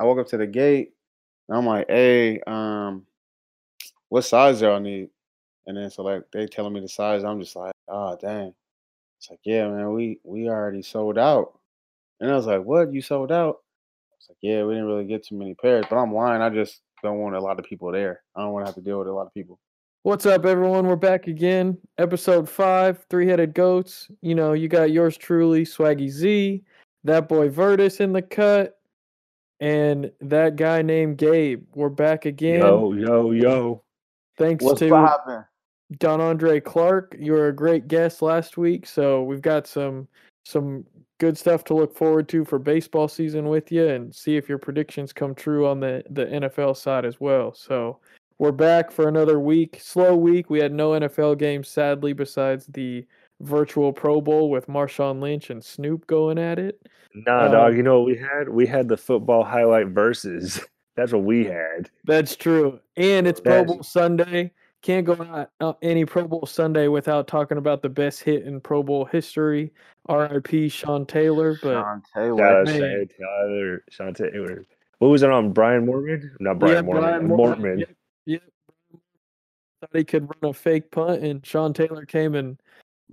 I walk up to the gate, and I'm like, "Hey, um, what size y'all need?" And then so like they telling me the size. I'm just like, "Oh, dang." It's like, "Yeah, man, we we already sold out." And I was like, "What? You sold out?" It's like, "Yeah, we didn't really get too many pairs." But I'm lying. I just don't want a lot of people there. I don't want to have to deal with a lot of people. What's up, everyone? We're back again. Episode five, Three Headed Goats. You know, you got yours truly, Swaggy Z, that boy Vertus in the cut, and that guy named Gabe. We're back again. Yo, yo, yo. Thanks What's to poppin'? Don Andre Clark. You were a great guest last week, so we've got some some good stuff to look forward to for baseball season with you, and see if your predictions come true on the the NFL side as well. So we're back for another week. Slow week. We had no NFL games, sadly, besides the virtual Pro Bowl with Marshawn Lynch and Snoop going at it. Nah, Um, dog. You know what we had? We had the football highlight verses. That's what we had. That's true. And it's Pro Bowl Sunday. Can't go out uh, any Pro Bowl Sunday without talking about the best hit in Pro Bowl history. R.I.P. Sean Taylor. But Sean Taylor. Shout out man. Shay Tyler, Sean Taylor. What was it on? Brian Moorman? Not Brian yeah, Moorman. Brian Moorman. Yep, yep. Thought he could run a fake punt, and Sean Taylor came and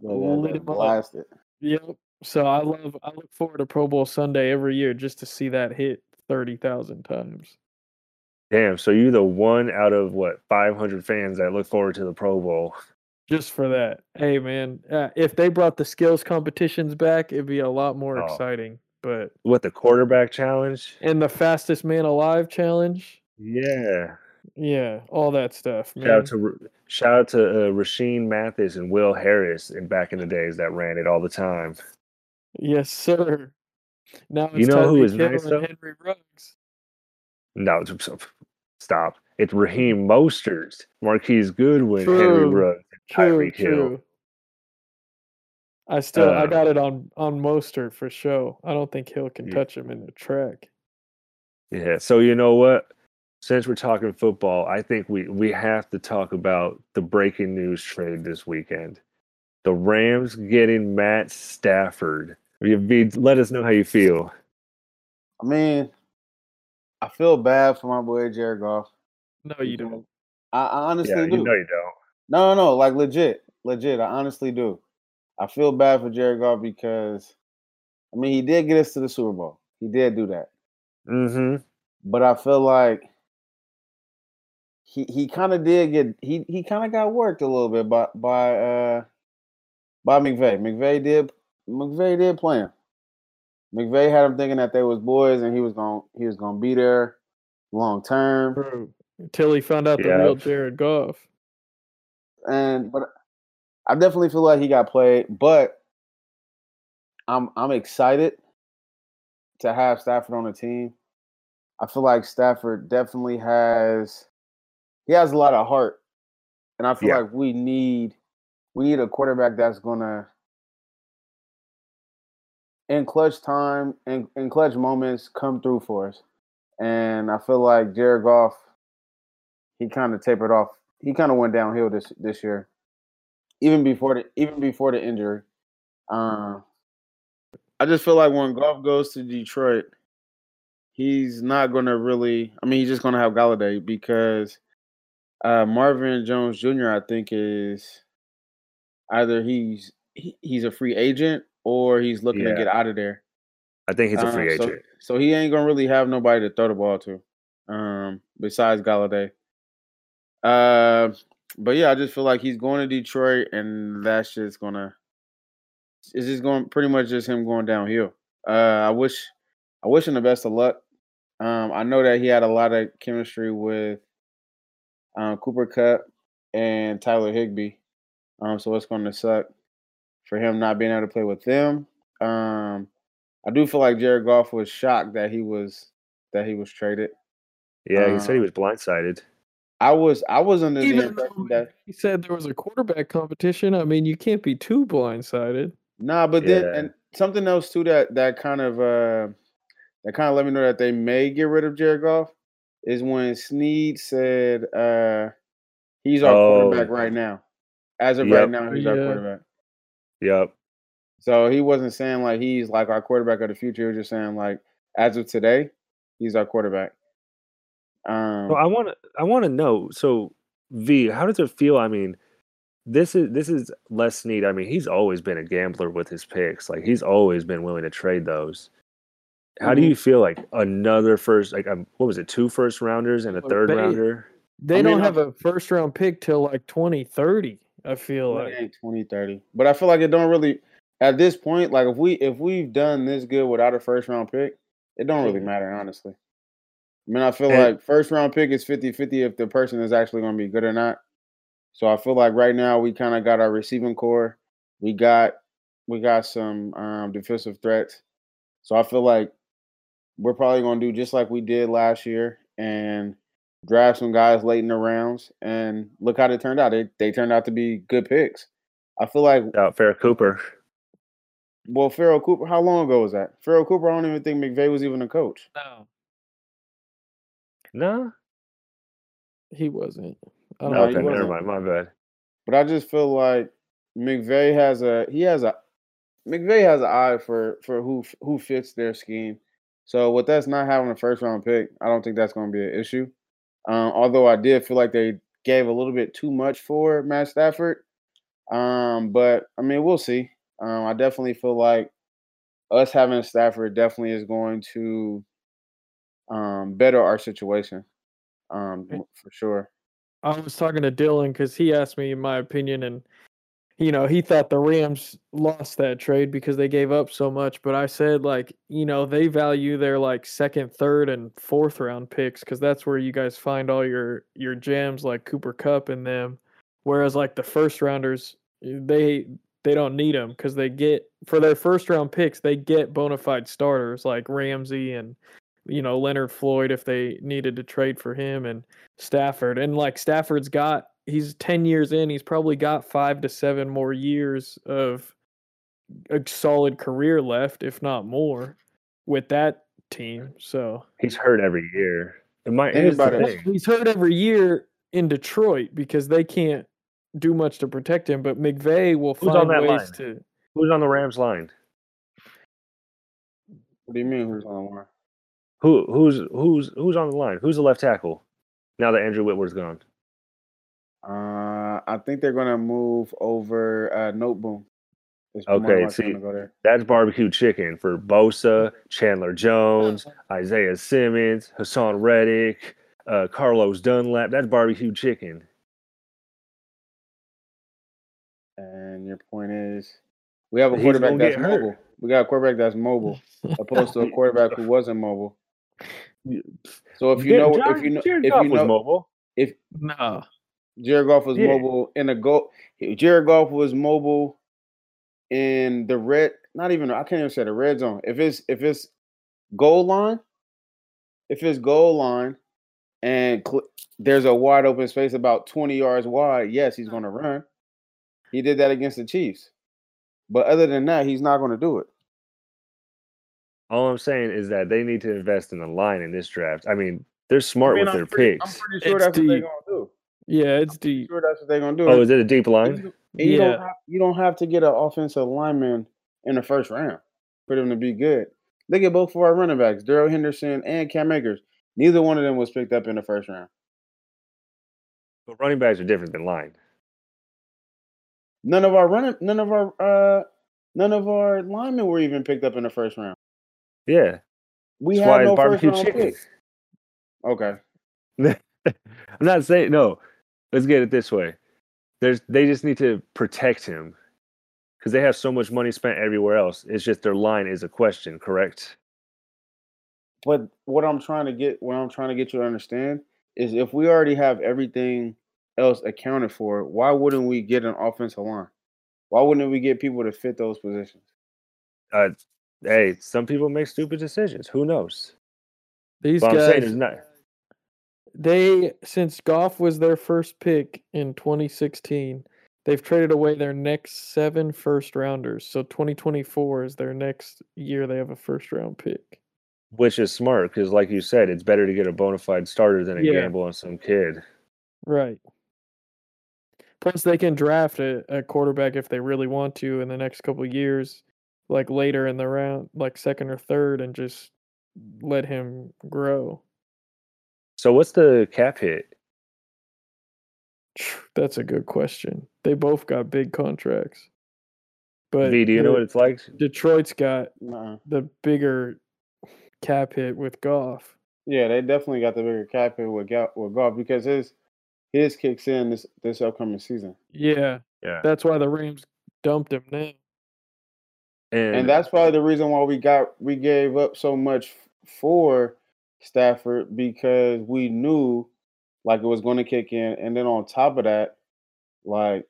Yeah, yeah, lit yeah, him up. blasted. Yep. So I love I look forward to Pro Bowl Sunday every year just to see that hit thirty thousand times. Damn. So you the one out of what 500 fans that look forward to the Pro Bowl. Just for that. Hey man, uh, if they brought the skills competitions back, it'd be a lot more Oh. exciting. But What the quarterback challenge? and the fastest man alive challenge, Yeah. Yeah, all that stuff. Man. Shout out to shout out to uh, Rashean Mathis and Will Harris and back in the days that ran it all the time. yes, sir. Now it's You know who Tyreek nice, though? Henry Ruggs. No, it's- stop. It's Raheem Mostert, Marquise Goodwin, Henry True. Ruggs, and True, Tyreek Hill. I still I Uh, got it on on Mostert for sure. I don't think Hill can Yeah. touch him in the track. Yeah. So you know what? Since we're talking football, I think we we have to talk about the breaking news trade this weekend. The Rams getting Matt Stafford. Be, let us know how you feel. I mean, I feel bad for my boy Jared Goff. No, you don't. I, I honestly Yeah, do. you know you don't. No, no, no, like legit, legit. I honestly do. I feel bad for Jared Goff because, I mean, he did get us to the Super Bowl. He did do that, Mm-hmm. but I feel like he he kind of did get he he kind of got worked a little bit by by uh by McVay. McVay did McVay did play him. McVay had him thinking that they was boys and he was going to he was gonna be there long term. Until he found out the Yeah. real Jared Goff. and but I definitely feel like he got played. But I'm I'm excited to have Stafford on the team. I feel like Stafford definitely has he has a lot of heart, and I feel Yeah. like we need we need a quarterback that's gonna in clutch time and in clutch moments come through for us. And I feel like Jared Goff, he kind of tapered off. He kind of went downhill this this year, even before the even before the injury. Um, I just feel like when Goff goes to Detroit, he's not going to really. I mean, he's just going to have Golladay because uh, Marvin Jones Jr. I think is either he's he, he's a free agent or he's looking Yeah. to get out of there. I think he's a free so, agent. So he ain't gonna really have nobody to throw the ball to, um, besides Golladay. Uh, but yeah, I just feel like he's going to Detroit, and that's just gonna. It's just going pretty much just him going downhill. Uh, I wish, I wish him the best of luck. Um, I know that he had a lot of chemistry with um, Cooper Kupp and Tyler Higbee. Um, so it's going to suck for him not being able to play with them. Um, I do feel like Jared Goff was shocked that he was that he was traded. Yeah, he said he uh, was blindsided. I was I was under the Even though impression that he said there was a quarterback competition, I mean, you can't be too blindsided. nah, but then and something else too that that kind of uh that kind of let me know that they may get rid of Jared Goff is when Snead said uh he's our Oh. quarterback right now. As of Yep. right now, he's our quarterback. Yep. So he wasn't saying like he's like our quarterback of the future. He was just saying like as of today, He's our quarterback. Um, Well, I want to. I want to know. So, V, how does it feel? I mean, this is this is Les Snead. I mean, he's always been a gambler with his picks. Like he's always been willing to trade those. How do Mhm. you feel like another first? Like, um, what was it? Two first rounders and a third they- rounder. They I don't I- have a first round pick till like 2030. I feel Well, like. it ain't 20, 30. But I feel like it don't really at this point, like if we if we've done this good without a first round pick, it don't really Mhm. matter, honestly. I mean, I feel And- like first round pick is 50-50 if the person is actually gonna be good or not. So I feel like right now we kind of got our receiving corps. We got we got some um defensive threats. So I feel like we're probably gonna do just like we did last year and draft some guys late in the rounds and look how they turned out. They they turned out to be good picks. I feel like Out Fair Cooper. well, Farrell Cooper. How long ago was that? Farrell Cooper. I don't even think McVay was even a coach. No, No, he wasn't. I don't No, okay, know. never mind. My bad. But I just feel like McVay has a he has a McVay has an eye for for who who fits their scheme. So with us not having a first round pick, I don't think that's going to be an issue. Um, although I did feel like they gave a little bit too much for Matt Stafford. Um, but I mean, we'll see. Um, I definitely feel like us having Stafford definitely is going to um, better our situation um, for sure. I was talking to Dylan because he asked me my opinion, and you know he thought the Rams lost that trade because they gave up so much. But I said like you know they value their like second, third, and fourth round picks because that's where you guys find all your your gems like Cooper Kupp and them. Whereas like the first rounders, they they don't need them because they get for their first round picks they get bona fide starters like Ramsey and you know Leonard Floyd if they needed to trade for him and Stafford. And like Stafford's got he's 10 years in, he's probably got 5 to 7 more years of a solid career left if not more with that team. So He's hurt every year. It might. Here's the Anybody- thing. he's hurt every year in Detroit because they can't do much to protect him, but McVay will Who's find on that ways line? to Who's on the Rams line? What do you mean? Who's on the line? Who who's who's who's on the line? Who's the left tackle? Now that Andrew Whitworth's gone. Uh, I think they're gonna move over uh, Noteboom. It's Okay, see- go there. That's barbecue chicken for Bosa, Chandler Jones, Isaiah Simmons, Haason Reddick, uh, Carlos Dunlap. That's barbecue chicken. And your point is, we have a He's quarterback that's get hurt. mobile. We got a quarterback that's mobile, opposed to a quarterback who wasn't mobile. So if you know, if you know, Jared if Goff you know, mobile. If no. Jared Goff was Yeah. mobile in a goal. Jared Goff was mobile in the red. Not even. I can't even say the red zone. If it's if it's goal line, if it's goal line, and cl- there's a wide open space about 20 yards wide, yes, he's going to run. He did that against the Chiefs, but other than that, he's not going to do it. All I'm saying is that they need to invest in the line in this draft. I mean, they're smart I mean, with I'm their pretty, picks. I'm pretty sure It's that's what they're going to do. Yeah, it's I'm deep. sure that's what they're going to do. Oh, is it a deep line? you, and you Yeah. don't have, you don't have to get an offensive lineman in the first round for them to be good. They get both of our running backs, Darrell Henderson and Cam Akers. Neither one of them was picked up in the first round. But running backs are different than line. None of our running, none of our, uh, none of our linemen were even picked up in the first round. Yeah. We That's had why no it's first barbecue round picks. Okay, I'm not saying no. Let's get it this way. There's they just need to protect him because they have so much money spent everywhere else. It's just their line is a question, correct? but what I'm trying to get, what I'm trying to get you to understand is, if we already have everything else accounted for, why wouldn't we get an offensive line? Why wouldn't we get people to fit those positions? Uh, hey, some people make stupid decisions. Who knows? These But I'm saying guys not. They since Goff was their first pick in 2016, they've traded away their next seven first rounders. So 2024 is their next year they have a first round pick. Which is smart because, like you said, it's better to get a bona fide starter than a Yeah. gamble on some kid. Right. Plus, they can draft a, a quarterback if they really want to in the next couple of years, like later in the round, like second or third, and just let him grow. So what's the cap hit? That's a good question. They both got big contracts. But V, do you know what it's like? Detroit's got Nah. the bigger cap hit with Goff. Yeah, they definitely got the bigger cap hit with with Goff because his his kicks in this this upcoming season, Yeah, Yeah. that's why the Rams dumped him now. And, and that's probably the reason why we got we gave up so much for Stafford because we knew like it was going to kick in, and then on top of that, like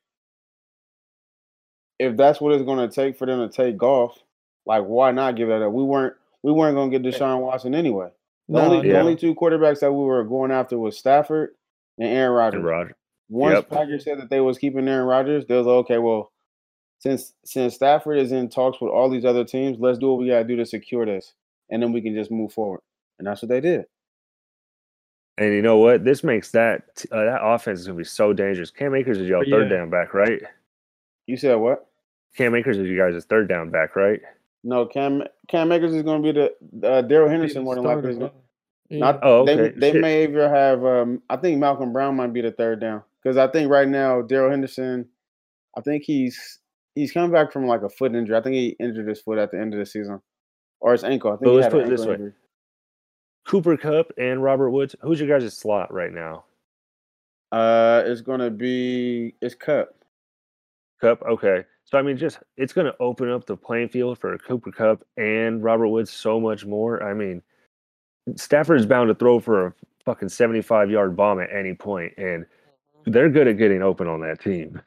if that's what it's going to take for them to take Goff, like why not give that up? We weren't we weren't going to get eh Deshaun Watson anyway. The No, only the only two quarterbacks that we were going after was Stafford and Aaron Rodgers. and Roger. Once Yep. Packers said that they was keeping Aaron Rodgers, they was like, okay, well, since since Stafford is in talks with all these other teams, let's do what we gotta do to secure this, and then we can just move forward. And that's what they did. And you know what? This makes that uh, that offense is gonna be so dangerous. Cam Akers is your Oh, third yeah. down back, right? You said what? Cam Akers is you guys' third down back, right? No, Cam Cam Akers is going to be the uh, Darrell Henderson the more than likely. gonna- Yeah. Not Oh, they okay. they Shit. may either have um I think Malcolm Brown might be the third down because I think right now Darrell Henderson, I think he's he's coming back from like a foot injury. I think he injured his foot at the end of the season, or his ankle. I think But he let's had put an it this way. injury. Cooper Kupp and Robert Woods. Who's your guys' slot right now? Uh, it's gonna be it's Kupp. Kupp. Okay. So I mean, just it's going to open up the playing field for Cooper Kupp and Robert Woods so much more. I mean, Stafford is bound to throw for a fucking seventy-five yard bomb at any point, and they're good at getting open on that team.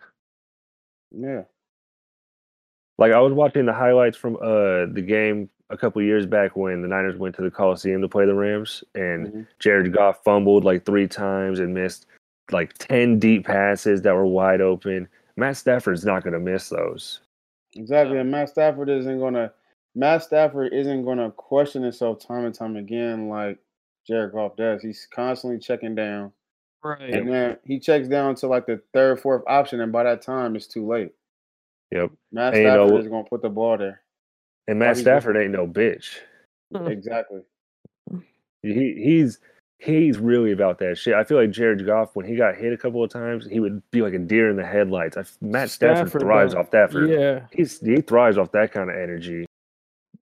Yeah. Like I was watching the highlights from uh the game a couple years back when the Niners went to the Coliseum to play the Rams, and Mhm. Jared Goff fumbled like three times and missed like ten deep passes that were wide open. Matt Stafford's not going to miss those. Exactly. And Matt Stafford isn't gonna Matt Stafford isn't gonna question himself time and time again like Jared Goff does. He's constantly checking down. Right. And then he checks down to like the third, fourth option, and by that time it's too late. Yep. Matt And you know Stafford what- is gonna put the ball there. And Matt Stafford ain't no bitch. Exactly. He he's he's really about that shit. I feel like Jared Goff when he got hit a couple of times, he would be like a deer in the headlights. I, Matt Stafford, Stafford thrives don't- off that. For, Yeah. He's he thrives off that kind of energy.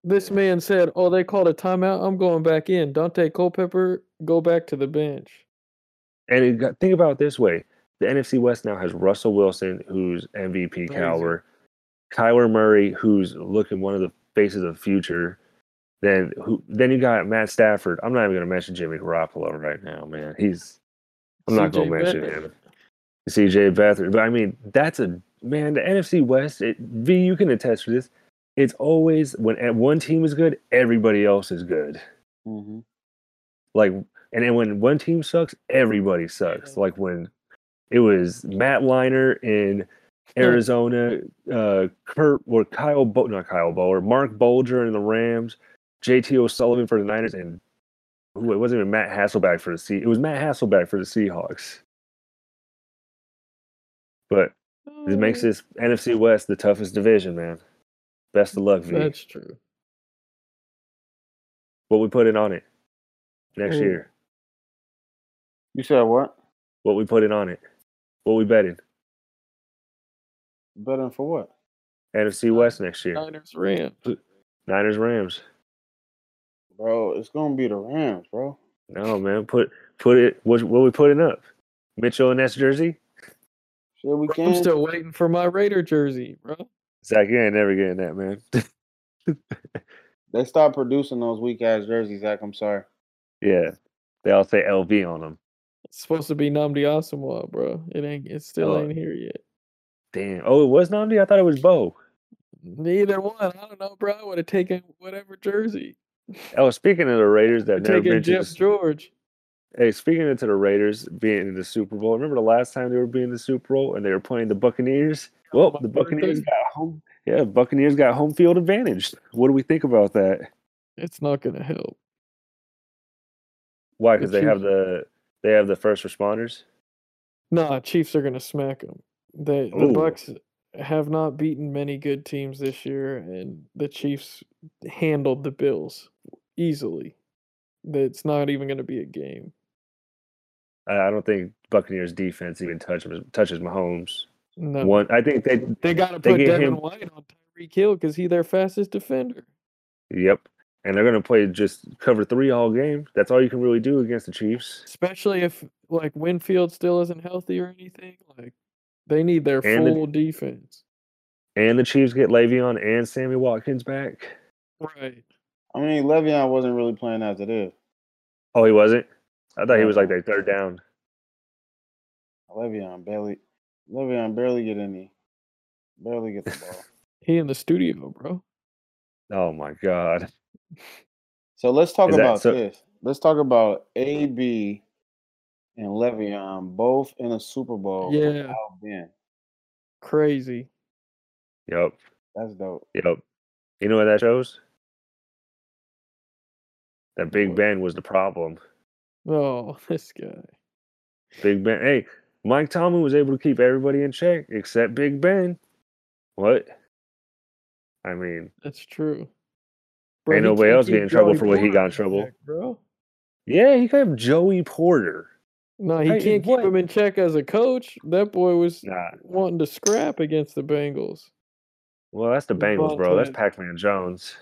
This man said, "Oh, they called a timeout. I'm going back in. Daunte Culpepper, go back to the bench." And it got, think about it this way: the NFC West now has Russell Wilson, who's MVP caliber, Kyler Murray, who's looking one of the faces of the future. Then who? Then you got Matt Stafford. I'm not even going to mention Jimmy Garoppolo right now, man. He's I'm not going to mention him. CJ Beathard, but I mean that's a man. The NFC West, it, V, you can attest to this. It's always when one team is good, everybody else is good. hmm Like, and then when one team sucks, everybody sucks. Like when it was Matt Leinart in Arizona, uh, Kurt or Kyle, Bo- not Kyle Bowler, Marc Bulger in the Rams, JT O'Sullivan for the Niners, and who it wasn't even Matt Hasselbeck for the sea. It was Matt Hasselbeck for the Seahawks. But it makes this NFC West the toughest division, man. Best of luck, V. That's true. What we put in on it next Ooh. year. You said what? What we put in on it. What we betting. Betting for what? NFC West next year. Niners Rams. Niners Rams. Bro, it's gonna be the Rams, bro. No man, put put it. What what we putting up? Mitchell and Ness jersey. Shit, we Bro, can. I'm still waiting for my Raider jersey, bro. Zach, you ain't never getting that, man. They stopped producing those weak ass jerseys, Zach. I'm sorry. yeah, they all say LV on them. It's supposed to be Nnamdi Asomugha, bro. It ain't. It still Oh. ain't here yet. Damn. Oh, it was Nnamdi. I thought it was Bo. Neither one. I don't know, bro. I would have taken whatever jersey. Oh, speaking of the Raiders, that never Taking to Jeff the, George. Hey, speaking of to the Raiders being in the Super Bowl, remember the last time they were being in the Super Bowl and they were playing the Buccaneers? Well, the Buccaneers got home. Yeah, Buccaneers got home field advantage. What do we think about that? It's not gonna help. Why? The Because they have the they have the first responders. Nah, Chiefs are gonna smack them. They the Ooh. Bucks have not beaten many good teams this year, and the Chiefs handled the Bills easily. it's not even going to be a game. I don't think Buccaneers defense even touches touches Mahomes. No, One, I think they. they got to put Devin him- White on Tyreek Hill because he's their fastest defender. Yep, and they're gonna play just cover three all game. That's all you can really do against the Chiefs. Especially if like Winfield still isn't healthy or anything. Like they need their And the- full defense. And the Chiefs get Le'Veon and Sammy Watkins back. Right. I mean, Le'Veon wasn't really playing as it is. Oh, he wasn't. I thought he was like No. their third down. Le'Veon barely, Le'Veon barely get any, barely get the ball. He in the studio, bro. Oh my god. So let's talk Is that- about so- this. Let's talk about AB and Le'Veon both in a Super Bowl Yeah. without Ben. Crazy. Yep. That's dope. Yep. You know what that shows? That Big What? Ben was the problem. Oh, this guy. Big Ben. Hey, Mike Tomlin was able to keep everybody in check except Big Ben. What? I mean, That's true. Ain't nobody else keep get in trouble Joey for what he got in trouble. check, bro. yeah, he could have Joey Porter. No, he Hey, can't what? keep him in check as a coach. That boy was Nah. wanting to scrap against the Bengals Well, that's the Bengals, bro. That's Vontae. Pac-Man Jones.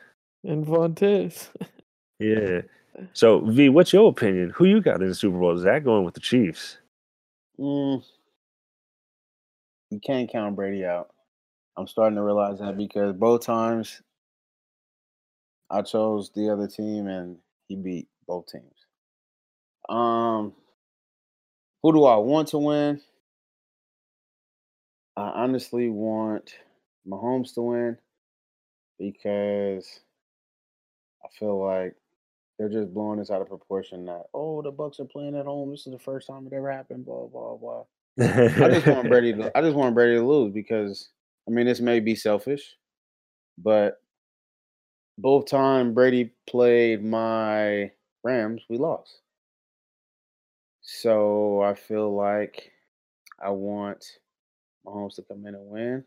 and Vontaze. Yeah. So, V, what's your opinion? Who you got in the Super Bowl? Is that going with the Chiefs? Mm, you can't count Brady out. I'm starting to realize that because both times I chose the other team and he beat both teams. Um, who do I want to win? I honestly want Mahomes to win because I feel like they're just blowing this out of proportion. That oh, the Bucks are playing at home. This is the first time it ever happened. Blah blah blah. I just want Brady. To, I just want Brady to lose because I mean this may be selfish, but both time Brady played my Rams, we lost. So I feel like I want Mahomes to come in and win.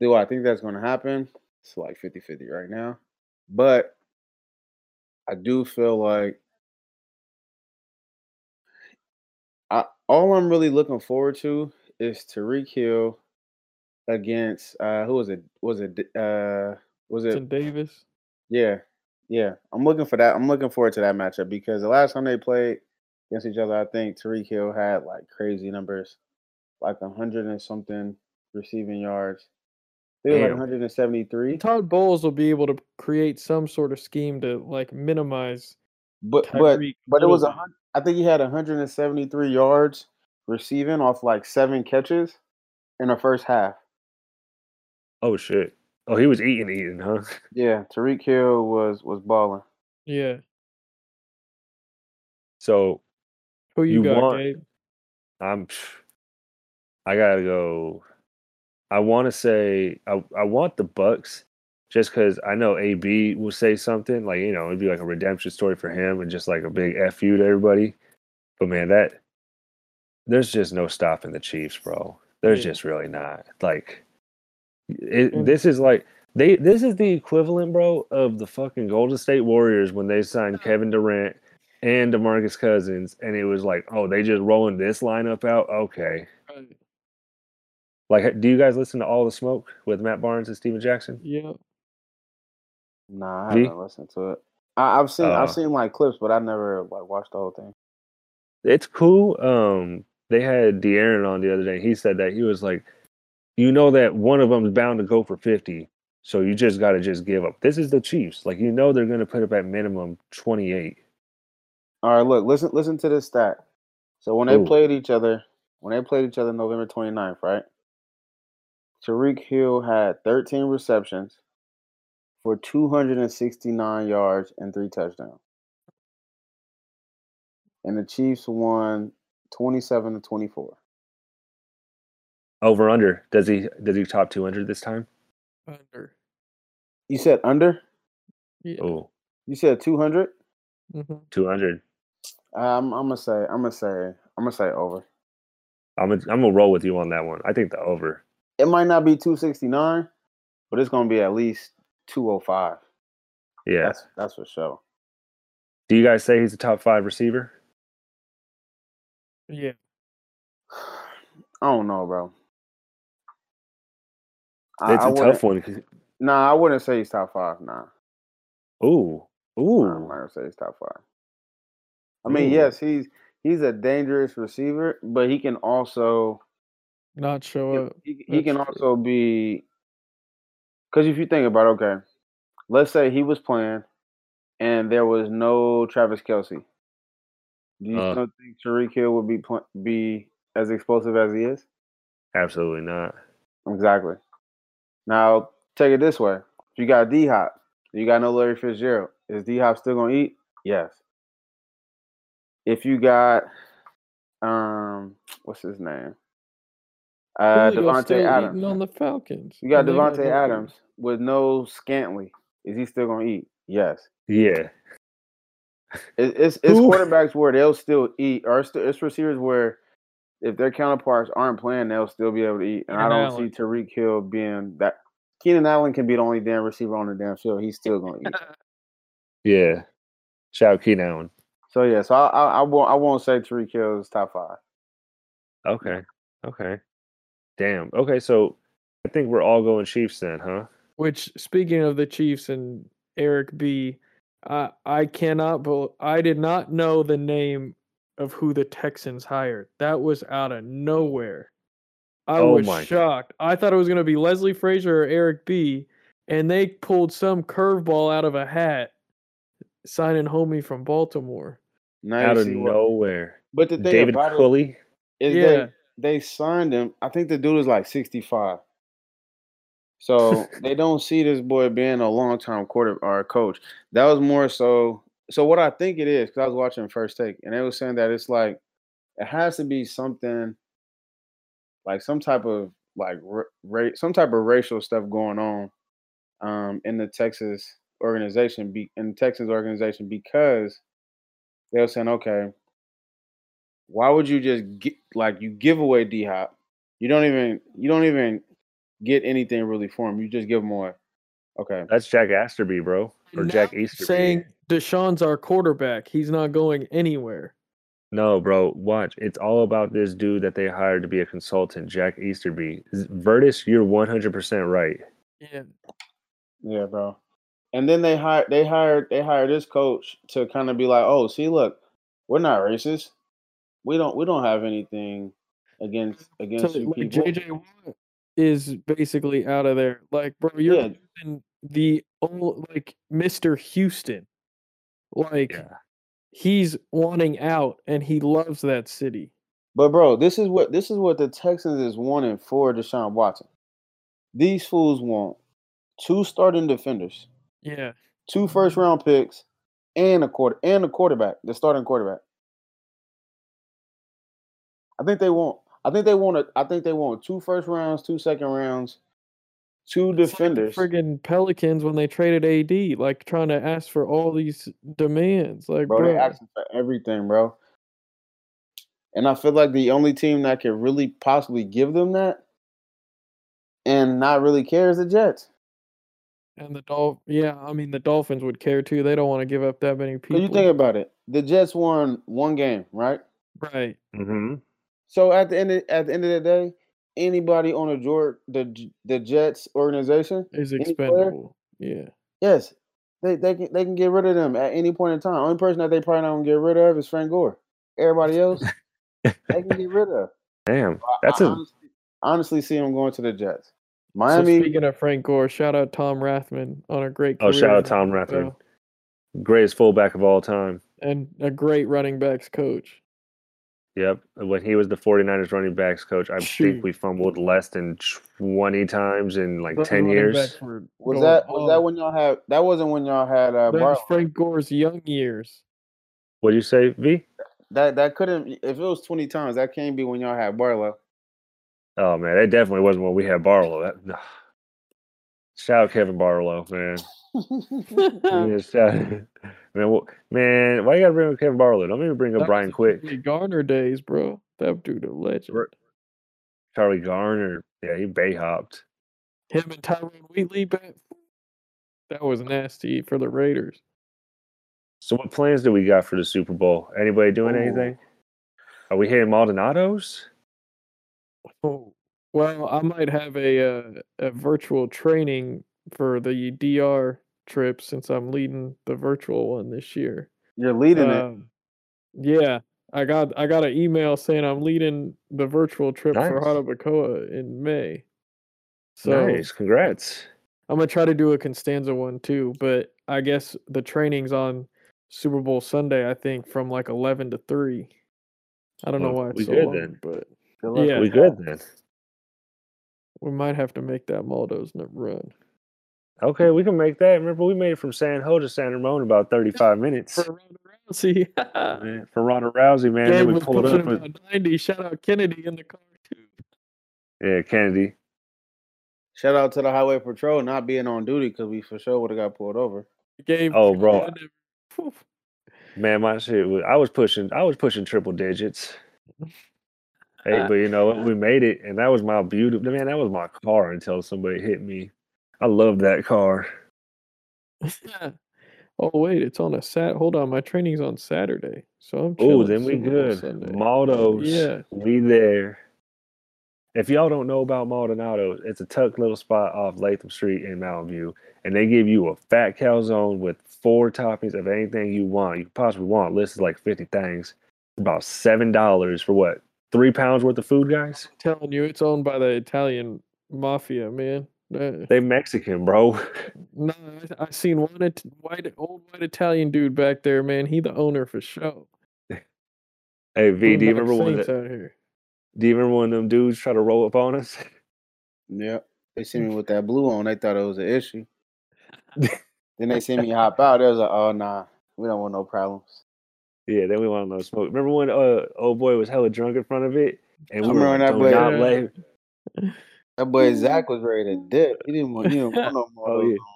Do I think that's going to happen? It's like 50-50 right now, but I do feel like I, all I'm really looking forward to is Tyreek Hill against uh who was it? Was it uh was it Davis. yeah. Yeah. I'm looking for that. I'm looking forward to that matchup because the last time they played against each other, I think Tyreek Hill had like crazy numbers, like a hundred and something receiving yards. They were like 173. Todd Bowles will be able to create some sort of scheme to like minimize But but Tyreek. but it was a little bit. hun- I think he had 173 yards receiving off like seven catches in the first half. oh shit. Oh, he was eating, eating, huh? Yeah, Tyreek Hill was was balling. Yeah. So Who you, You got, want- Gabe? I'm. I gotta go. I want to say I I want the Bucks, just because I know AB will say something like you know it'd be like a redemption story for him and just like a big f you to everybody. But man, that there's just no stopping the Chiefs, bro. There's Yeah. just really not. Like, it, And- this is like they. This is the equivalent, bro, of the fucking Golden State Warriors when they signed Kevin Durant and DeMarcus Cousins, and it was like, oh, they just rolling this lineup out. Okay, Right. like, do you guys listen to All the Smoke with Matt Barnes and Stephen Jackson? Yeah. Nah, I V? haven't listened to it. I, I've seen Uh. I've seen like clips, but I never like watched the whole thing. It's cool. Um, they had De'Aaron on the other day. He said that he was like, you know that one of them is bound to go for fifty, so you just got to just give up. This is the Chiefs. Like, you know they're going to put up at minimum twenty eight. All right, look, listen listen to this stat. So when they Ooh. played each other, when they played each other November 29th, right? Tyreek Hill had 13 receptions for 269 yards and three touchdowns. And the Chiefs won 27 to 24. Over under. Does he does he top two hundred this time? Under. You said under? Yeah. Oh, You said 200? hmm 200. Um, I'm gonna say I'm gonna say I'm gonna say over. I'm gonna, I'm gonna roll with you on that one. I think the over. It might not be 269, but it's gonna be at least 205. Yeah, That's that's for sure. Do you guys say he's a top five receiver? Yeah. I don't know, bro. It's a tough one. Nah, I wouldn't say he's top five. Nah, Ooh, ooh. I'm not gonna say he's top five. I mean, yes, he's he's a dangerous receiver, but he can also Not show up. he, he can true. also be because if you think about it, okay, let's say he was playing and there was no Travis Kelce. Do you Uh. still think Tyreek Hill would be pl- be as explosive as he is? Absolutely not. Exactly. Now take it this way: if you got D Hop, you got no Larry Fitzgerald. Is D Hop still gonna eat? Yes. If you got um, what's his name? Uh, Davante Adams. on the Falcons. You got and Davante no Adams with no Scantley. Is he still gonna eat? Yes. Yeah. It, it's it's Who? quarterbacks where they'll still eat, or it's, it's receivers where if their counterparts aren't playing, they'll still be able to eat. And I don't Allen. see Tyreek Hill being that. Keenan Allen can be the only damn receiver on the damn field. He's still gonna eat. Yeah. Shout out Keenan Allen. So yeah, so I I, I won't I won't say Tyreek Hill is top five. Okay. Okay. Damn. Okay, so I think we're all going Chiefs then, huh? Which, speaking of the Chiefs and Eric B, I I cannot, bel I did not know the name of who the Texans hired. That was out of nowhere. I Oh was my God. shocked. I thought it was going to be Leslie Frazier or Eric B, and they pulled some curveball out of a hat, signing homie from Baltimore. Now Out of nowhere. But the thing David about it Culley. is Yeah. they they signed him. I think the dude is like sixty five. So they don't see this boy being a long term quarter or coach. That was more so. So what I think it is, because I was watching First Take, and they were saying that it's like it has to be something like some type of like ra- ra- some type of racial stuff going on um, in the Texas organization, be in the Texas organization because they were saying, okay, why would you just get like you give away D Hop? You don't even you don't even get anything really for him. You just give him away. Okay. That's Jack Easterby, bro. Or Now Jack they're Easterby. saying Deshaun's our quarterback. He's not going anywhere. No, bro. Watch. It's all about this dude that they hired to be a consultant, Jack Easterby. Z- Vertus, you're 100% right. Yeah. Yeah, bro. And then they hired they hired they hired this coach to kind of be like, oh, see, look, we're not racist. We don't we don't have anything against against So, you like people. JJ Watt is basically out of there. Like, bro, you're Yeah. the only like Mr. Houston. Like Yeah. he's wanting out and he loves that city. But bro, this is what this is what the Texans is wanting for Deshaun Watson. These fools want two starting defenders, Yeah. two first round picks, and a quarter and a quarterback, the starting quarterback. I think they want. I think they want. A, I think they want two first rounds, two second rounds, two It's like defenders. friggin' Pelicans when they traded AD, like trying to ask for all these demands. Like, bro, bro, they asking for everything, bro. And I feel like the only team that could really possibly give them that and not really care is the Jets. And the Dolph yeah, I mean the Dolphins would care too. They don't want to give up that many people. You think about it, the Jets won one game, right? right. Mm-hmm. So at the end of, at the end of the day, anybody on the George the the Jets organization, Is Any player? expendable. Yeah. yes, they they can they can get rid of them at any point in time. Only person that they probably not gonna get rid of is Frank Gore. Everybody else, they can get rid of. Damn. That's I a honestly, honestly see them going to the Jets. So Miami, speaking of Frank Gore, shout out Tom Rathman on a great Oh, shout out in Tom NFL Rathman. greatest fullback of all time. and a great running backs coach. Yep. When he was the 49ers running backs coach, I Shoot. think we fumbled less than 20 times in like Those 10 years. was going that was that when y'all had that wasn't when y'all had uh that was Frank Gore's young years? What do you say, V? That that couldn't if it was twenty times, that can't be when y'all had Barlow. Oh, man. That definitely wasn't when we had Barlow. That, Shout out Kevan Barlow, man. Man, wh- man, why you gotta bring up Kevan Barlow? Don't even bring up That Brian Quick, Charlie Garner days, bro. That dude a legend. Charlie Garner. Yeah, he bay hopped. Him and Tyrone Wheatley back. That was nasty for the Raiders. So what plans do we got for the Super Bowl? Anybody doing Ooh. anything? Are we hitting Maldonado's? Oh, well, I might have a uh, a virtual training for the DR trip since I'm leading the virtual one this year. You're leading it. Um, yeah, I got I got an email saying I'm leading the virtual trip for Nice. Jarabacoa in May. So nice, congrats. I'm gonna try to do a Constanza one too, but I guess the training's on Super Bowl Sunday. I think from like 11 to 3. I don't know why it's so good long, then. but Good luck yeah. We with good that. then. we might have to make that Maldo's n- run. Okay, we can make that. Remember, we made it from San Ho to San Ramon in about 35 minutes. For Ronda Rousey. Man, for Ronda Rousey, man. Then we pulled up with 90. Shout out Kennedy in the car too. yeah, Kennedy. Shout out to the Highway Patrol not being on duty because we for sure would have got pulled over. Gabe, Oh, bro. Man, my shit was I was pushing I was pushing triple digits. Hey, uh, but you know? Uh, we made it, and that was my beautiful man. That was my car until somebody hit me. I love that car. oh wait, it's on a sat. Hold on, my training's on Saturday, so I'm. Oh, then we good. Maldo's. Yeah. We there. If y'all don't know about Maldonado's, it's a tuck little spot off Latham Street in Mountain View, and they give you a fat calzone with four toppings of anything you want. You could possibly want. List is like fifty things. About seven dollars for what? Three pounds worth of food, guys. telling you, it's owned by the Italian mafia, man. They Mexican, bro. no, I, I seen one it, white old white Italian dude back there, man. He the owner for sure. Hey V, do you remember when? Saints The, out here? do you remember when them dudes try to roll up on us? Yep. They see me with that blue on. They thought it was an issue. then they see me hop out. They was like, "Oh nah, we don't want no problems." Yeah, then we want no smoke. Remember when uh old boy was hella drunk in front of it, and we were remember that "Do boy- not Yeah. let him." That boy Zach was ready to dip. He didn't want. He didn't want no more. Oh, yeah. no more.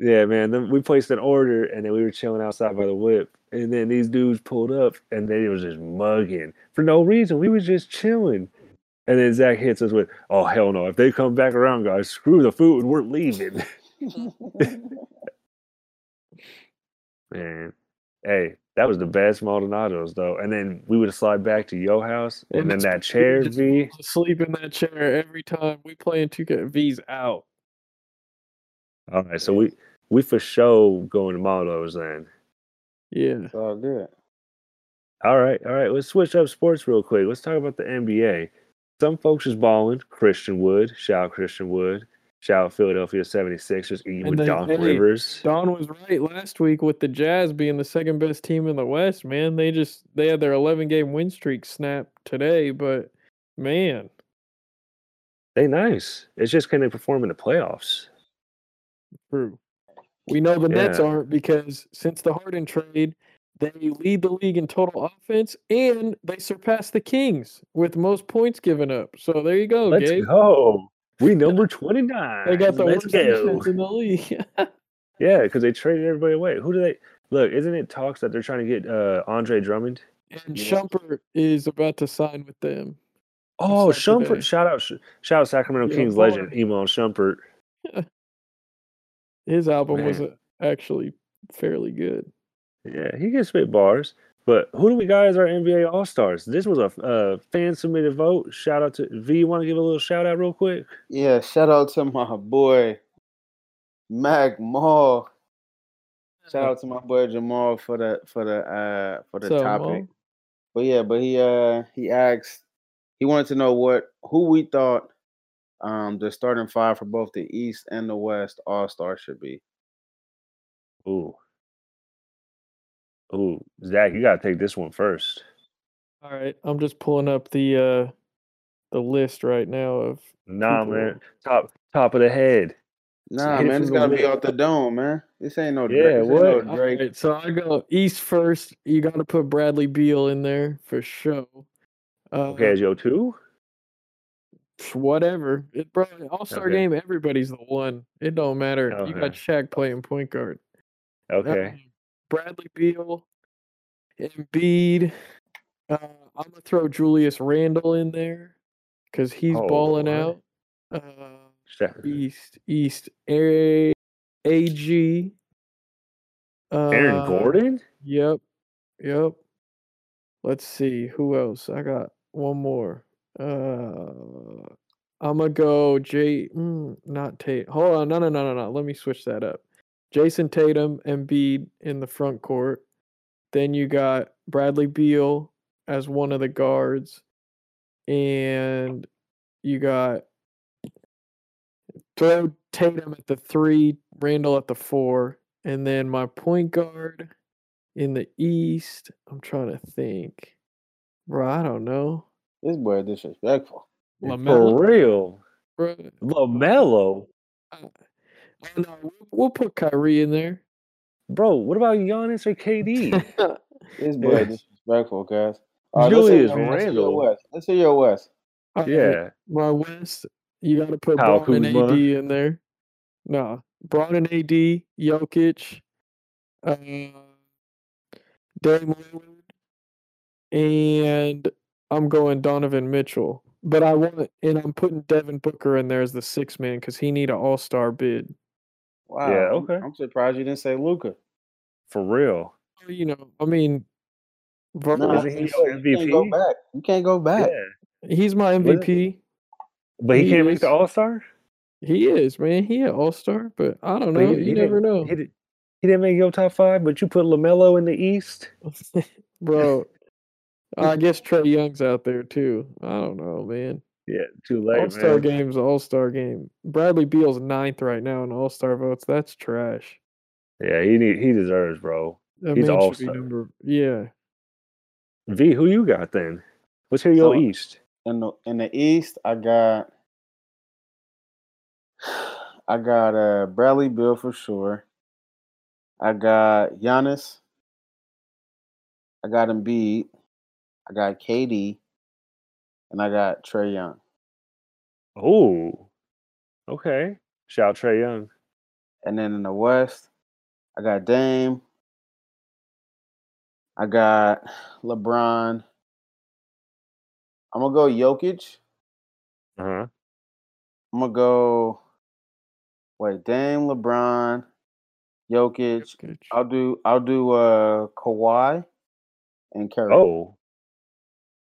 Yeah, man. Then we placed an order, and then we were chilling outside by the whip, and then these dudes pulled up, and they was just mugging for no reason. We was just chilling, and then Zach hits us with, "Oh hell no! If they come back around, guys, screw the food. We're leaving." man, hey, that was the best Maldonado's though. And then we would slide back to your house, and, And then that chair, V. sleep in that chair every time we play in 2K. V's out. All right, so we we for sure going to Maldo's then. Yeah. It's all good. All right, all right. Let's switch up sports real quick. Let's talk about the NBA. Some folks is balling. Christian Wood, shout Christian Wood, shout out Philadelphia 76ers, eating And with then, Doc hey, Rivers. Don was right last week with the Jazz being the second best team in the West, man. They just they had their 11 game win streak snapped today, but man, They nice. It's just can they perform in the playoffs? true. We know the Nets aren't because since the Harden trade, they lead the league in total offense and they surpass the Kings with most points given up. So there you go, Let's Gabe. go. We number 29. They got the Let's worst defense in the league. Yeah, because they traded everybody away. Who do they look? Isn't it talks that they're trying to get uh, Andre Drummond? and Shumpert is about to sign with them. Oh. Shumpert! Shout out, shout out Sacramento Yeah, Kings legend Iman Shumpert. His album was Man. uh, actually fairly good. Yeah, he can spit bars. But who do we got as our NBA All Stars? This was a uh, fan submitted vote. Shout out to V. You want to give a little shout out real quick? Yeah, shout out to my boy Mac Mall. Shout out to my boy Jamal for the for the uh for the So, topic. Mo, But yeah, but he uh he asked he wanted to know what who we thought um the starting five for both the East and the West All Star should be. Ooh, ooh, Zach, you gotta take this one first. all right, I'm just pulling up the uh the list right now of Nah, people. man, top top of the head. Nah, hit it man, it's from the gotta be off the dome, man. This ain't no Drake. Yeah, this ain't what? no Drake. right, so I go East first. You got to put Bradley Beal in there for sure. Uh, Okay, as yo two. whatever. It, bro, All Star Okay. game. Everybody's the one. It don't matter. You got Okay. Shaq playing point guard. Okay, Bradley Beal, Embiid. Uh, I'm gonna throw Julius Randle in there because he's Oh, balling what? out. Uh, East, East, A, AG. Aaron Uh, Gordon? Yep. Yep. Let's see who else. I got one more. Uh, I'm gonna go J. Mm, not Tate. Hold on. No, no, no, no, no. Let me switch that up. Jayson Tatum and Embiid in the front court. Then you got Bradley Beal as one of the guards, and you got throw Tatum at the three, Randle at the four, and then my point guard in the East. I'm trying to think. Bro, I don't know. This boy disrespectful. Lamelo. For real. Bro, LaMelo. Oh no, we'll- we'll put Kyrie in there. Bro, what about Giannis or KD? This boy Yeah. disrespectful, guys. All right, let's Julius hear let's hear your Randle. West. Let's hear your West. Alright, Yeah. My West, you got to put Kyle Bron and AD in there. No, Bron and AD, Jokic, uh, Dame Lillard, and I'm going Donovan Mitchell. But I want, and I'm putting Devin Booker in there as the six man because he need an All Star bid. Wow. Yeah, I'm- okay. I'm surprised you didn't say Luka. For real. You know, I mean, No, Vernon- Isn't he you can't- go MVP? back. You can't go back. Yeah. he's my What is it? MVP. But he, He can't make the All Star? He is man. He an All Star, but I don't But know. he- you he never know. He, did, he didn't make your top five, but you put LaMelo in the East? Bro, I guess Trae Young's out there too. I don't know, man. Yeah, too late, All Star game's All Star game. Bradley Beal's ninth right now in All Star votes. That's trash. Yeah, he need, he deserves, bro. That He's all-star. number. Yeah, V, who you got then? Let's hear your So- East. In the in the East, I got I got uh Bradley Beal for sure. I got Giannis. I got Embiid. I got KD. And I got Trae Young. Oh, okay. Shout Trae Young. And then in the West, I got Dame. I got LeBron. I'm gonna go Jokic. Uh huh. I'm gonna go. Wait, Dame, LeBron, Jokic. Jokic. I'll do. I'll do. Uh, Kawhi and Curry. Oh,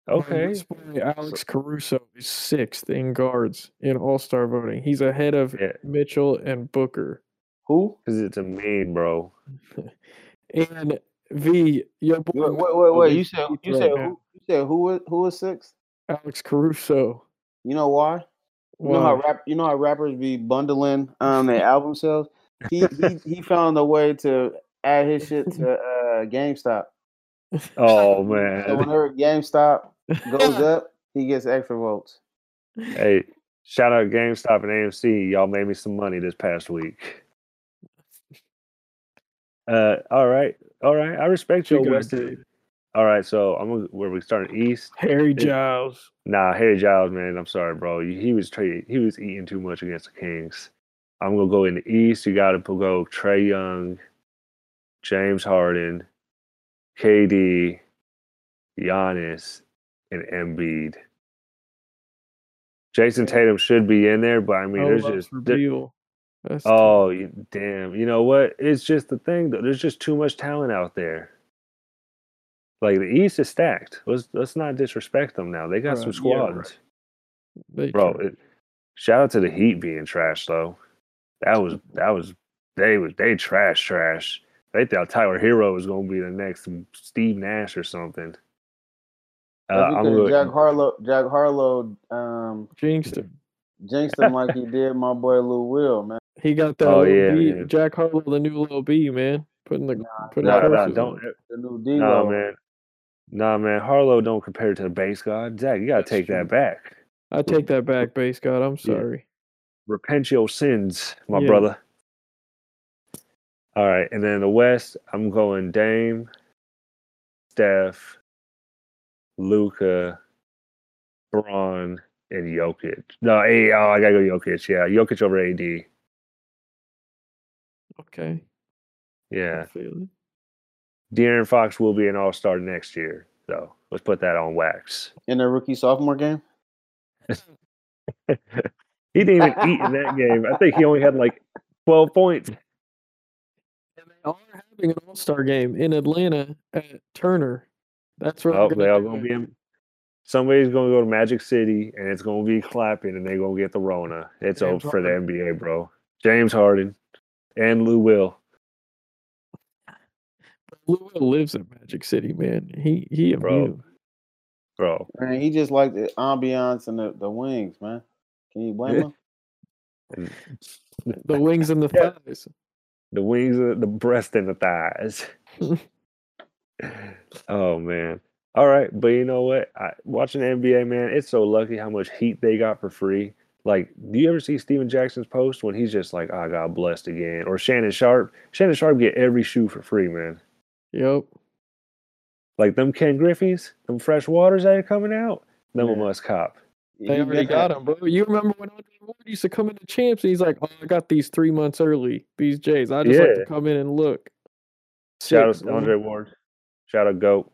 okay. Alex Caruso is sixth in guards in All Star voting. He's ahead of Yeah. Mitchell and Booker. who? Because it's a meme, bro. And V, your boy Wait, wait, wait. wait. You said. You right said now. who? You said who? was- Who was six? Alex Caruso. You know why? You know how rap. You know how rappers be bundling um their album sales. He he he found a way to add his shit to uh GameStop. Oh So man. whenever GameStop goes up, he gets extra votes. hey, shout out GameStop and AMC. Y'all made me some money this past week. Uh, all right, all right. I respect You your West. All right, so I'm gonna, where we starting East. Harry Giles. Nah, Harry Giles, man. I'm sorry, bro. He was trading. He was eating too much against the Kings. I'm gonna go in the East. You got to go Trae Young, James Harden, KD, Giannis, and Embiid. Jayson Tatum should be in there, but I mean, there's just there- oh you- damn. You know what? It's just the thing. Though. There's just too much talent out there. Like the East is stacked. Let's let's not disrespect them now. They got some Right, yeah, right. squads bro. It, shout out to the Heat being trash though. That was that was they was they trash trash. They thought Tyler Herro was gonna be the next Steve Nash or something. Uh, I'm because going. Jack Harlow, Jack Harlow, um, jinxed him. jinxed him like he did my boy Lou Will, man. He got that Oh, yeah, B. Jack Harlow, the new little B, man. Putting the putting Nah, the nah, curses don't. on. The new Nah, D-Lo. man. Nah, man. Harlow don't compare to the base god. Zach, you gotta That's take true. that back. I take that back, base god. I'm Yeah. sorry. Repent your sins, my Yeah. brother. All right, and then in the West, I'm going Dame, Steph, Luka, Bron, and Jokic. No, hey, oh, I gotta go Jokic. Yeah, Jokic over AD. Okay. Yeah, feel. De'Aaron Fox will be an All Star next year, so let's put that on wax. in the rookie sophomore game. he didn't even eat in that game. I think he only had like twelve points. And they are having an All Star game in Atlanta at Turner. That's where Oh, they're all gonna gonna be in. Somebody's gonna go to Magic City and it's gonna be clapping and they're gonna get the Rona. It's James over for the NBA, bro. James Harden and Lou Will. Lou Will lives in Magic City, man. He he Bro. immune. Bro. Man, he just like the ambiance and the, the wings, man. Can you blame him? The wings and the thighs. The wings, uh, the breast, and the thighs. oh man. All right, but you know what? I, watching the NBA, man, it's so lucky how much heat they got for free. Like, do you ever see Stephen Jackson's post when he's just like, ah, "I got blessed again," or Shannon Sharpe? Shannon Sharpe get every shoe for free, man. Yep. Like them Ken Griffey's, them fresh waters that are coming out, them a Yeah. must cop. They he already got them, bro. You remember when Andre Ward used to come into champs and he's like, Oh, I got these three months early, these J's. I just like to come in and look. Shout out to Andre Ward. Shout out Goat.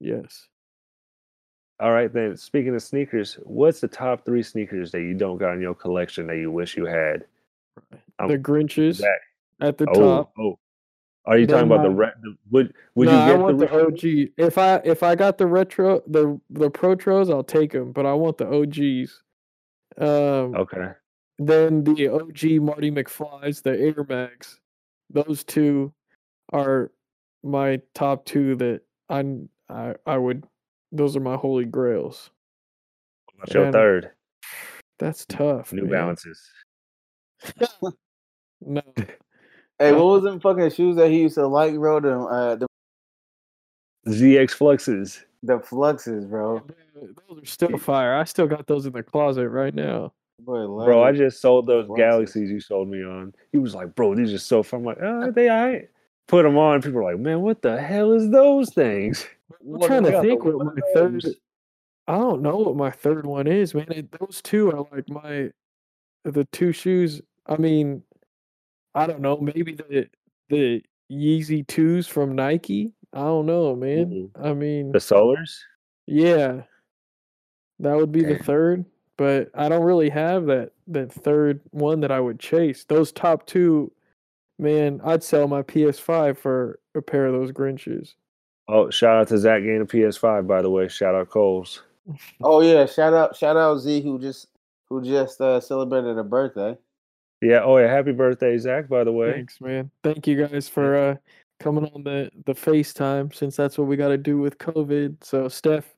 Yes. All right, then. Speaking of sneakers, what's the top three sneakers that you don't got in your collection that you wish you had? The Grinches Zach. at the Oh, top. oh. Are you Then talking about the my- red? The, would would no, you I get want the, the, OG. If I if I got the retro the the protros, I'll take them, but I want the OGs. Um, Okay. then the OG Marty McFly's, the Air Max. Those two are my top two that I I I would. Those are my holy grails. What's your third? That's tough. New man. Balances. No, Hey, what was them fucking shoes that he used to like, bro? The uh, the, ZX Fluxes. the fluxes, bro. those are still fire. I still got those in the closet right now. Boy, Bro, I just sold those Fluxes. Galaxies you sold me on. He was like, bro, these are so fun. I'm like, oh, they all right. Put them on. People are like, man, what the hell is those things? I'm trying to think what my third. I don't know what my third one is, man. It, those two are like my the two shoes. I mean, I don't know. Maybe the the Yeezy twos from Nike. I don't know, man. Mhm. I mean, The Solars? yeah, that would be the third. But I don't really have that that third one that I would chase. Those top two, man, I'd sell my PS5 for a pair of those Grinches. Oh, shout out to Zach getting a PS5, by the way. Shout out Coles. Oh yeah, shout out, shout out Z who just who just uh, celebrated a birthday. Yeah. Oh, yeah. Happy birthday, Zach, by the way. Thanks, man. Thank you guys for uh coming on the the FaceTime since that's what we got to do with COVID. So Steph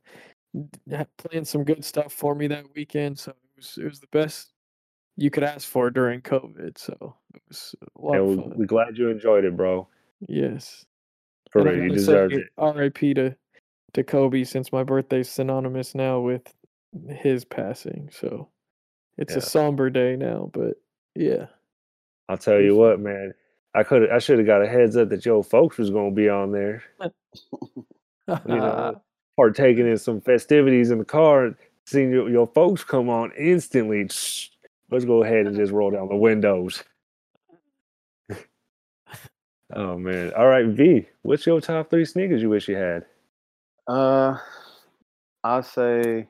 d- ha- planned some good stuff for me that weekend. So it was it was the best you could ask for during COVID. So it was a lot And of we, fun. we're glad you enjoyed it, bro. yes. For real. You gotta deserved eh, it. R.I.P. to to Kobe since my birthday's synonymous now with his passing. So it's Yeah. a somber day now, but yeah. I'll tell you what, man. I could I should have got a heads up that your folks was gonna be on there. You know, partaking in some festivities in the car, seeing your, your folks come on instantly. Let's go ahead and just roll down the windows. Oh man. All right, V. What's your top three sneakers you wish you had? Uh, I'll say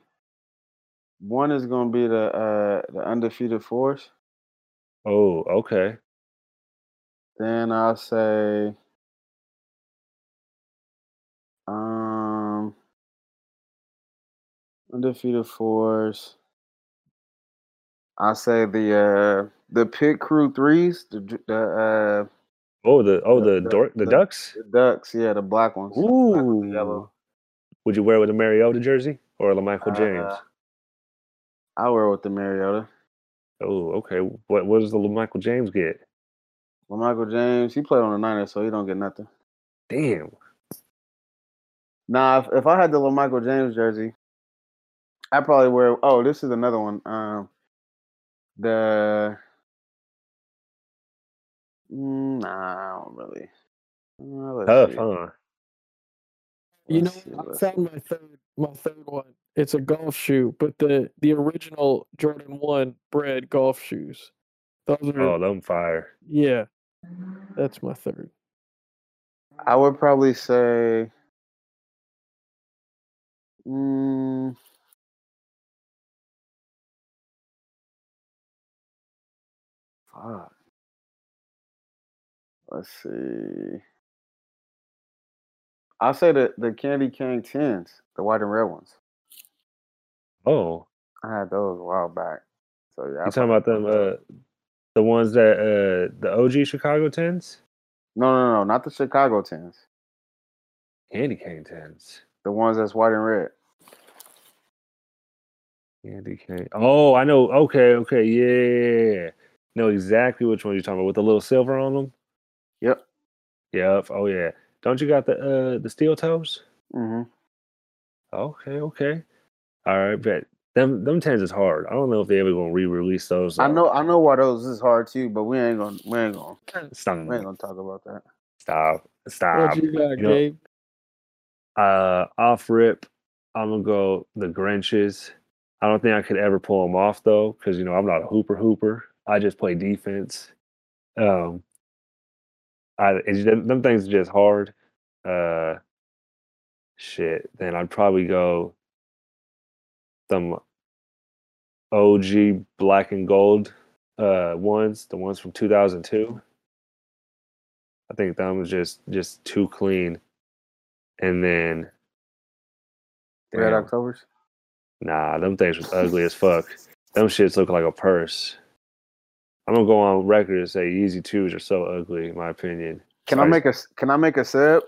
one is gonna be the uh the undefeated force. Oh, okay. Then I'll say um undefeated force. I'll say the uh the pit crew threes, the the uh Oh, the oh The- the the- the the- ducks. the ducks, yeah, the black ones. Black with yellow. Would you wear with a Mariota jersey or a Michael James? Uh, I wear with the Mariota. oh, okay. What what does the Michael James get? Well, Michael James, he played on the Niners, so he don't get nothing. Damn. Nah, if, if I had the Michael James jersey, I probably wear. Oh, this is another one. Um, the nah, I don't really. Uh, let's Tough, see. huh? You know, Let's see, what? I found my third my third one. It's a golf shoe, but the the original Jordan One bred golf shoes. Those are Oh, them fire. yeah. That's my third. I would probably say. Mm, fuck. Let's see. I'll say the the candy cane tins, the white and red ones. Oh, I had those a while back. So yeah, I you talking about them? Uh, the ones that uh the OG Chicago tens, No, no, no, not the Chicago tins. candy cane tens, The ones that's white and red. candy cane. Oh, I know. Okay, okay, yeah. Know exactly which one you're talking about with the little silver on them. Yep. Yep. Oh yeah. Don't you got the uh the steel toes? Mm-hmm. Okay, okay. All right, bet. Them them tens is hard. I don't know if they ever gonna re-release those. I know, I know why those is hard too, but we ain't gonna, we ain't gonna, Stop. we ain't gonna talk about that. Stop. Stop. What you got, you know- Gabe? Uh, off rip, I'm gonna go the Grinches. I don't think I could ever pull them off though, because you know I'm not a hooper hooper. I just play defense. Um, I it's, them them things are just hard. Uh, shit. Then I'd probably go them OG black and gold uh ones, the ones from 2002. I think them was just just too clean. And then Red Octobers. Nah, them things was ugly as fuck. Them shits look like a purse. I'm gonna go on record and say Yeezy Twos are so ugly, in my opinion. Can I make a can I make a sub?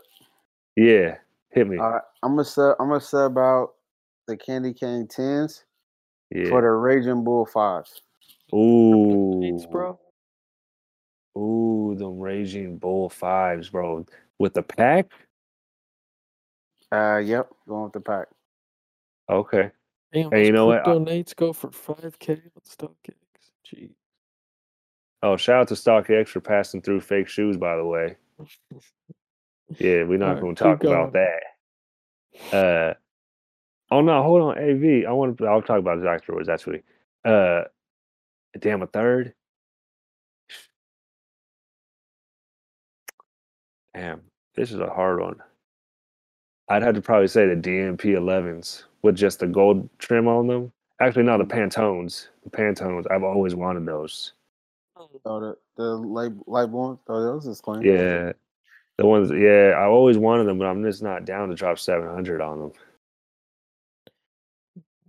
Yeah, hit me. All right, I'm gonna sub, I'm gonna sub out the candy cane tins yeah. for the Raging Bull fives. Ooh, Thanks, bro. Ooh, the Raging Bull fives, bro, with the pack. Uh, yep, going with the pack. Okay. Damn, Hey, you know what? crypto Nates go for five k on StockX. Gee. Oh, shout out to StockX for passing through fake shoes, by the way. Yeah, we're not Alright, going to talk about that. Uh, oh no, hold on, AV. I want to. I'll talk about this afterwards. Actually, uh, damn, a third. Damn, this is a hard one. I'd have to probably say the DMP 11s with just the gold trim on them. Actually, no, the Pantones. The Pantones. I've always wanted those. Oh, the the light light blue. Oh, those is clean. Yeah, the ones. Yeah, I always wanted them, but I'm just not down to drop 700 on them.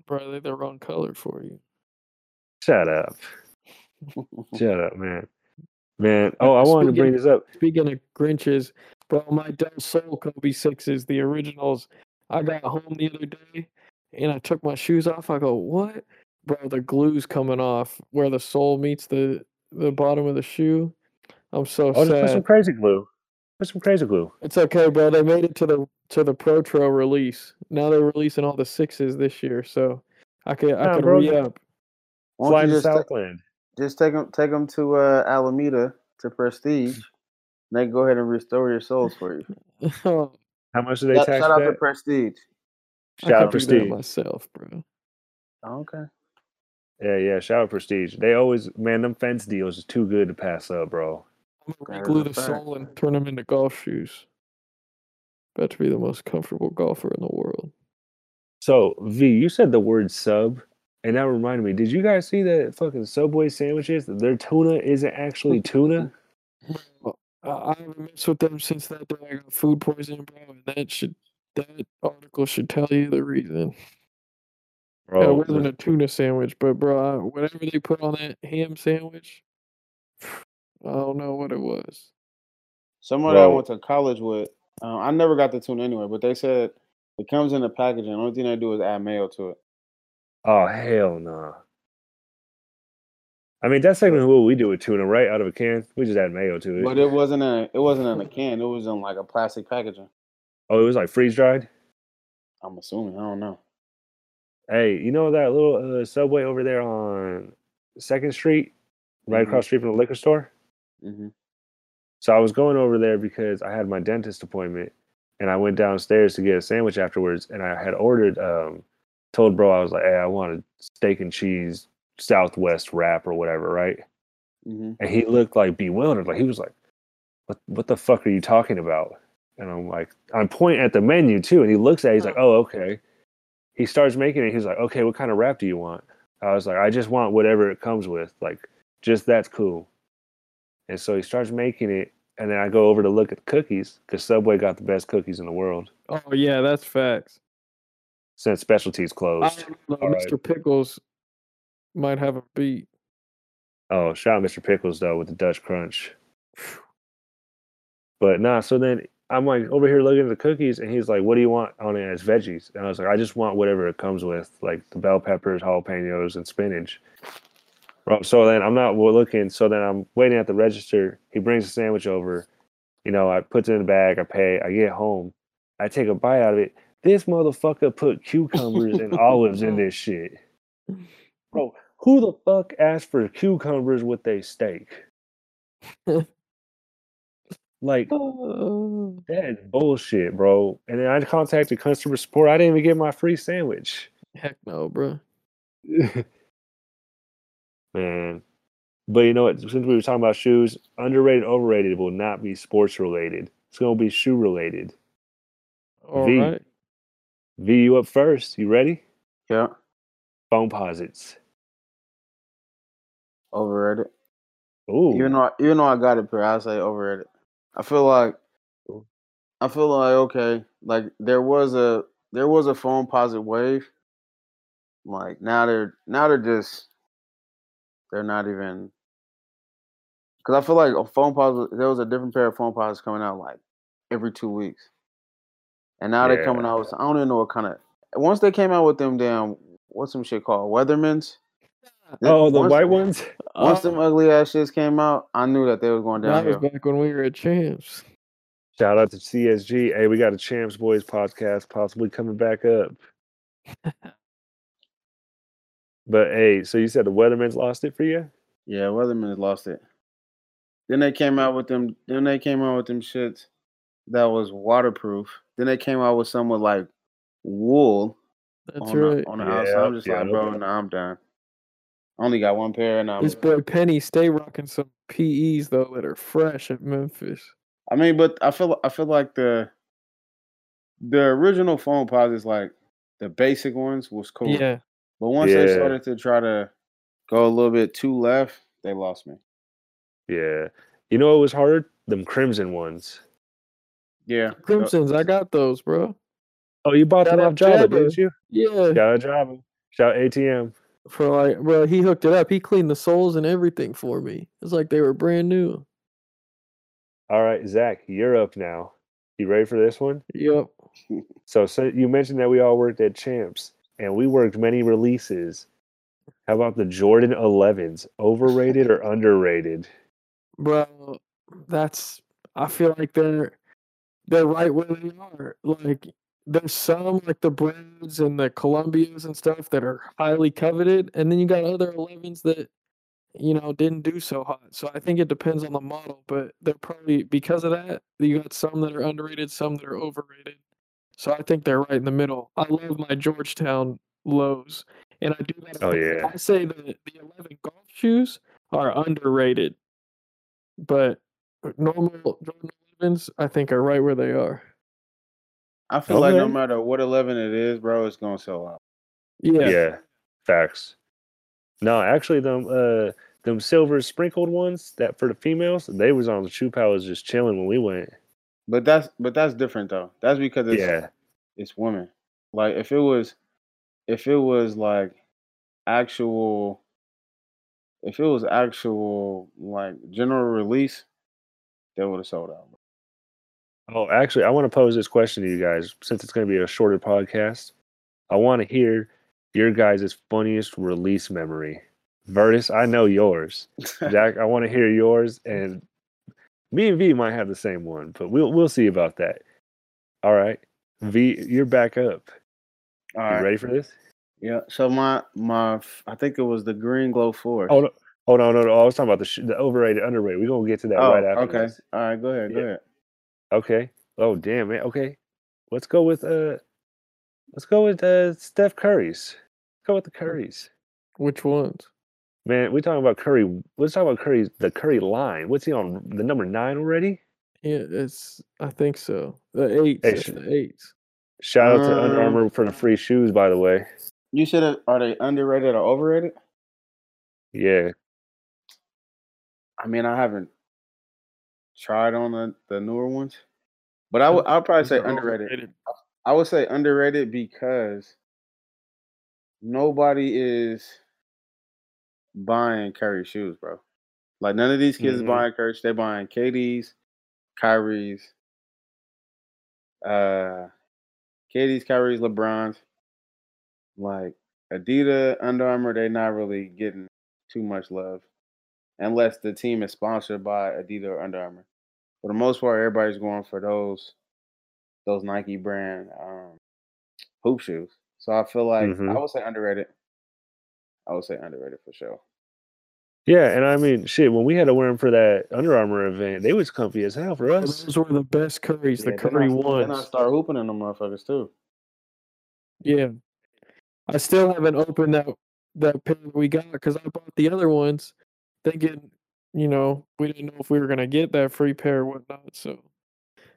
Bro, they're the wrong color for you. Shut up. Shut up, man. Man. Oh, I wanted to bring this up. Speaking of Grinches, bro, my Del Sol Kobe sixes, the originals. I got home the other day and I took my shoes off. I go, what? Bro, the glue's coming off where the sole meets the the bottom of the shoe. I'm so Oh, just put some crazy glue. Put some crazy glue. It's okay, bro. They made it to the to the Protro release. Now they're releasing all the sixes this year, so I could I Nah, could bro. re up. Fly to you just, ta- Southland. just take them take them to uh, Alameda to Prestige. They go ahead and restore your souls for you. How much do they Shout, tax shout out to? Prestige. I Shout out could do that Prestige. myself, bro. Oh, okay. Yeah, yeah. Shout out Prestige. They always, man, them fence deals is too good to pass up, bro. I'm gonna glue the sole and turn them into golf shoes. About to be the most comfortable golfer in the world. So, V, you said the word sub, and that reminded me. Did you guys see that fucking Subway sandwiches? Their tuna isn't actually tuna. I I haven't messed with them since that day I got food poisoning, bro. And that should that article should tell you the reason. Bro, it wasn't a tuna sandwich, but bro, whatever they put on that ham sandwich, I don't know what it was. Someone that I went to college with, uh, I never got the tuna anyway, but they said it comes in a packaging. The only thing they do is add mayo to it. oh hell no. I mean, that's technically what we do with tuna, right? Out of a can, we just add mayo to it. But it wasn't in a, it wasn't in a can. It was in like a plastic packaging. oh, it was like freeze dried. I'm assuming. I don't know. Hey, you know that little uh, Subway over there on Second Street, right Mhm. across the street from the liquor store? hmm So I was going over there because I had my dentist appointment, and I went downstairs to get a sandwich afterwards, and I had ordered. Um, told bro I was like, "Hey, I want a steak and cheese Southwest wrap or whatever, right?" hmm And he looked like bewildered, like he was like, "What? What the fuck are you talking about?" And I'm like, I'm pointing at the menu too, and he looks at, it, he's like, "Oh, okay." He starts making it. He's like, "Okay, what kind of wrap do you want?" I was like, "I just want whatever it comes with. Like, just that's cool." And so he starts making it, and then I go over to look at the cookies because Subway got the best cookies in the world Oh yeah, that's facts. since specialties closed. know, All right. Mr. Pickles might have a beat. Oh, shout out Mr. Pickles though with the Dutch Crunch. But nah, so then I'm like over here looking at the cookies, and he's like, "What do you want on it as veggies?" And I was like, "I just want whatever it comes with, like the bell peppers, jalapenos, and spinach." Bro, so then I'm not looking. So then I'm waiting at the register. He brings the sandwich over. You know, I put it in the bag. I pay. I get home. I take a bite out of it. This motherfucker put cucumbers and olives in this shit. Bro, who the fuck asked for cucumbers with a steak? like Oh, that is bullshit, bro. And then I contacted customer support. I didn't even get my free sandwich. heck no, bro. Man. But you know what? Since we were talking about shoes, underrated, overrated will not be sports related. It's gonna be shoe related. All V. right. V, you up first. You ready? Yeah, Foamposites. overrated. Ooh. Even though I, even though I got it, per I say overrated. I feel like I feel like okay, like there was a there was a Foamposite wave. Like now they're now they're just they're not even because I feel like a Foamposite there was a different pair of Foamposites coming out like every two weeks, and now they're coming out with I don't even know what kind of once they came out with them damn what's some shit called Weathermans. Then oh, the once- white ones? Once Oh, them ugly ass shits came out, I knew that they was going down. that was downhill. back when we were at champs. Shout out to CSG. Hey, we got a Champs Boys podcast possibly coming back up. but hey, so you said the Weatherman's lost it for you? Yeah, Weatherman has lost it. Then they came out with them. Then they came out with them shits that was waterproof. Then they came out with some with like wool That's on right. the, on the outside. I'm just Yeah, like, yeah. bro, nah, I'm done. I only got one pair, and I'm. This boy Penny stay rocking some PEs though that are fresh at Memphis. I mean, but I feel I feel like the the original Foamposites, like the basic ones, was cool. Yeah. But once they started to try to go a little bit too left, they lost me. Yeah. You know it was hard? Them crimson ones. Yeah, Crimsons, I got those, bro. Oh, you bought Shout them off Java, Jabba. didn't you? Yeah. Shout out Java. Shout out ATM. For like, bro, he hooked it up. He cleaned the soles and everything for me. It's like they were brand new. All right, Zach, you're up now. You ready for this one? Yep. So, so you mentioned that we all worked at Champs, and we worked many releases. How about the Jordan 11s? Overrated or underrated? Bro, that's I feel like they're they're right where they are. Like there's some like the Browns and the Columbias and stuff that are highly coveted, and then you got other 11s that you know didn't do so hot. So I think it depends on the model, but they're probably because of that you got some that are underrated, some that are overrated. So I think they're right in the middle. I love my Georgetown lows, and I do that. Oh, yeah. I say the the 11 golf shoes are underrated, but uh, normal Jordan 11s I think are right where they are. I feel like no matter what eleven it is, bro, it's gonna sell out. Yeah. facts. No, actually, them uh, them silver sprinkled ones that for the females, they was on the shoe palace just chilling when we went. But that's but that's different though. That's because it's Yeah, it's women. Like if it was if it was like actual if it was actual like general release, they would have sold out. Oh, actually, I want to pose this question to you guys since it's going to be a shorter podcast. I want to hear your guys' funniest release memory. Vertus, I know yours. Jack, I want to hear yours, and me and V might have the same one, but we'll we'll see about that. All right, V, you're back up. All You right. ready for this? Yeah. So my my I think it was the Green Glow Fours. Hold on, hold on, no, no. I was talking about the sh- the overrated, underrated. We're gonna get to that Oh, right after. okay. this. All right, go ahead, go Yeah. ahead. Okay. Oh damn it. Okay. Let's go with uh let's go with uh Steph Curry's. Let's go with the Curry's. Which ones? Man, we're talking about Curry. Let's talk about Curry's the Curry line. What's he on? The number nine already? Yeah, it's I think so. The eight. Hey, it's sh- the eights. Shout out to Under Um, Armour for the free shoes, by the way. You said it, are they underrated or overrated? Yeah. I mean, I haven't tried on the, the newer ones. But I would I'd probably say underrated. I would say underrated because nobody is buying Curry shoes, bro. Like none of these kids Mhm. buying Curry. They're buying KD's, Kyrie's, uh, KD's, Kyrie's, LeBron's. Like Adidas, Under Armour, they're not really getting too much love, unless the team is sponsored by Adidas or Under Armour. For the most part, everybody's going for those those Nike brand um, hoop shoes. So I feel like Mhm. I would say underrated. I would say underrated for sure. Yeah, and I mean, shit. When we had to wear them for that Under Armour event, they was comfy as hell for us. Those were the best curries, the Yeah, then curry ones. Then I start hooping in them motherfuckers too. Yeah. I still haven't opened that that pair that we got because I bought the other ones thinking, you know, we didn't know if we were gonna get that free pair or whatnot. So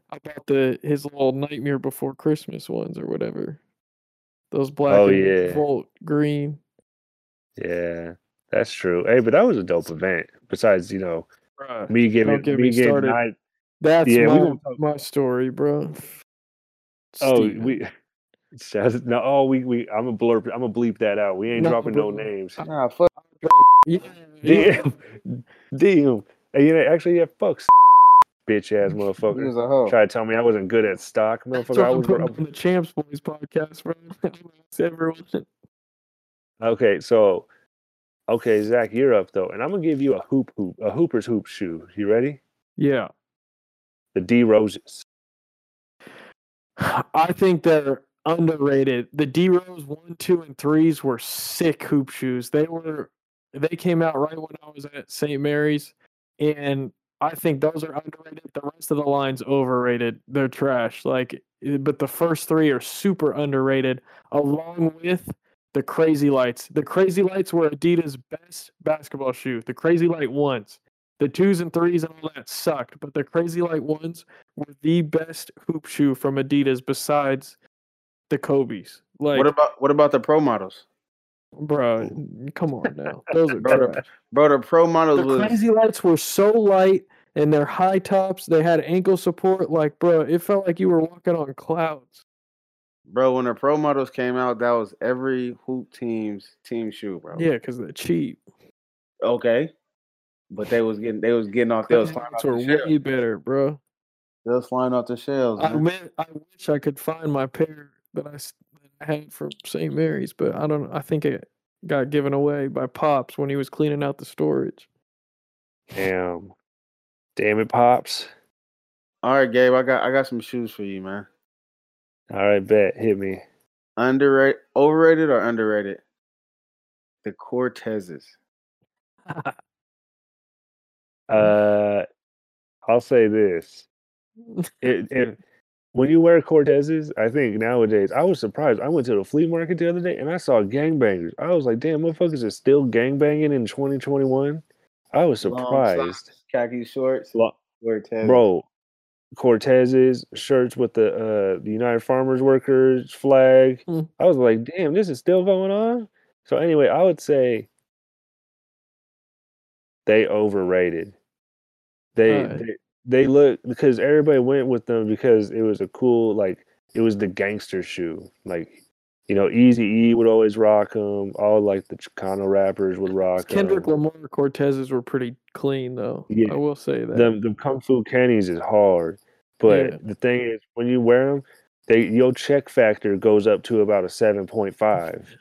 I bought the his little nightmare before Christmas ones or whatever. Those black Oh, and yeah. volt green. Yeah, that's true. Hey, but that was a dope event. Besides, you know, Bruh, me giving Don't get me me giving started. nine. That's Yeah, my, gonna my story, bro. Oh, Steven. we. Says- No, oh, we we. I'm a blurb. I'm gonna bleep that out. We ain't No, dropping no names. Nah, fuck. Yeah, yeah. Damn, damn. Hey, you know, actually, yeah, fuck, bitch ass He motherfucker. was a hoe. Try to tell me I wasn't good at stock, That's motherfucker. why I I'm was. putting on the Champs Boys podcast, bro. It's everyone. Okay, so, okay, Zach, you're up though, and I'm gonna give you a hoop hoop, a hooper's hoop shoe. You ready? Yeah. The D Roses. I think they're underrated. The D Rose one, two, and threes were sick hoop shoes. They were they came out right when I was at St. Mary's, and I think those are underrated. The rest of the line's overrated. They're trash. Like, eh, but the first three are super underrated, along with the Crazy Lights. The Crazy Lights were Adidas' best basketball shoe. The Crazy Light ones. The twos and threes and all that sucked, but the Crazy Light ones were the best hoop shoe from Adidas besides the Kobe's. Like, What about what about the pro models? Bro, come on now. Those are Bro, the- trash. Bro, the pro models The was Crazy Lights were so light and their high tops, they had ankle support. Like, bro, it felt like you were walking on clouds. bro. When the pro models came out, that was every hoop team's team shoe, bro. Yeah, because they're cheap. Okay. But they was getting they was getting off they was flying off were the shelves. way better, bro. They was flying off the shelves. I mean, I wish I could find my pair but that I had from St. Mary's, but I don't. I think it got given away by Pops when he was cleaning out the storage. Damn, damn it, pops. All right, Gabe, I got I got some shoes for you, man. All right, bet hit me. Underrated, overrated or underrated? The Cortezes. Uh, I'll say this: it, it, when you wear Cortezes, I think nowadays I was surprised. I went to the flea market the other day and I saw gangbangers. I was like, "Damn, motherfuckers is still gangbanging in 2021." I was Long surprised, socks, khaki shorts, Lo- Cortez. bro. Cortezes shirts with the uh the United Farmers Workers flag. Mm. I was like, "Damn, this is still going on." So anyway, I would say they overrated. They Alright. they, they look because everybody went with them because it was a cool like it was the gangster shoe. Like you know, Easy E would always rock them. All like the Chicano rappers would rock Kendrick them. Lamar Cortezes were pretty clean, though. Yeah. I will say that. Them them Kung Fu Kenny's is hard, but Yeah. the thing is when you wear them, they your check factor goes up to about a seven point five.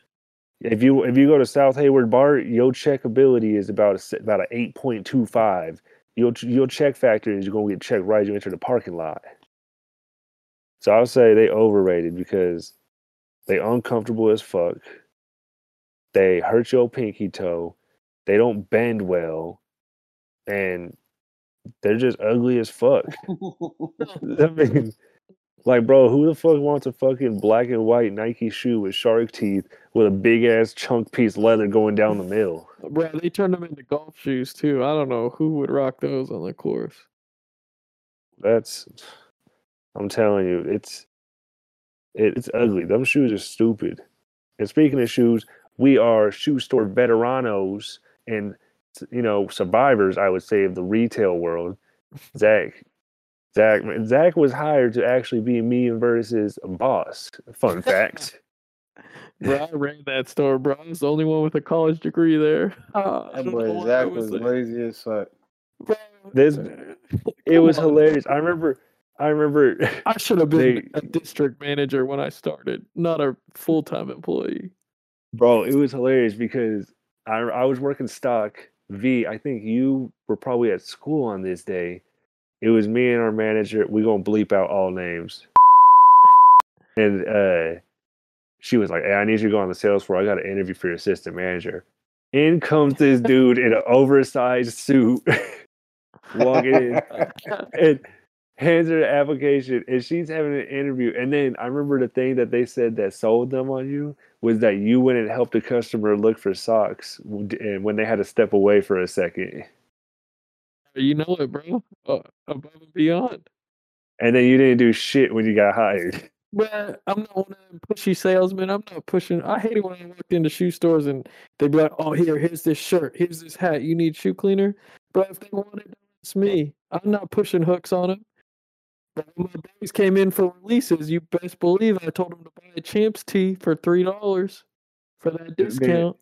If you if you go to South Hayward Bar, your check ability is about a about a eight point two five. Your your check factor is you're gonna get checked right as you enter the parking lot. So I'll say they overrated because they uncomfortable as fuck. They hurt your pinky toe. They don't bend well, and they're just ugly as fuck. I mean, like, bro, who the fuck wants a fucking black and white Nike shoe with shark teeth with a big ass chunk piece leather going down the middle? Bro, they turned them into golf shoes too. I don't know who would rock those on the course. That's, I'm telling you, it's, it, it's ugly. Them shoes are stupid. And speaking of shoes, we are shoe store veteranos and you know survivors, I would say, of the retail world. Zach, Zach, Zach was hired to actually be me and Vertus's boss. Fun fact. bro, I ran that store, bro. I was the only one with a college degree there. Uh, That boy Zach was lazy as fuck. Bro, This- It was on. hilarious. I remember. I remember. I should have been They- a district manager when I started, not a full time employee. Bro, it was hilarious because I I was working stock. V, I think you were probably at school on this day. It was me and our manager. We gonna bleep out all names. And uh she was like, Hey, I need you to go on the sales floor. I got an interview for your assistant manager. In comes this dude in an oversized suit walking in and hands her the application and she's having an interview. And then I remember the thing that they said that sold them on you was that you went and helped a customer look for socks and when they had to step away for a second. You know it, bro. Uh, above and beyond. And then you didn't do shit when you got hired. But I'm not one of them pushy salesmen. I'm not pushing. I hate it when I walked into shoe stores and they'd be like, "Oh, here, here's this shirt, here's this hat. You need shoe cleaner." But if they want it, it's me. I'm not pushing hooks on them. But when my boys came in for releases, you best believe I told them to buy a Champs tee for three dollars for that discount.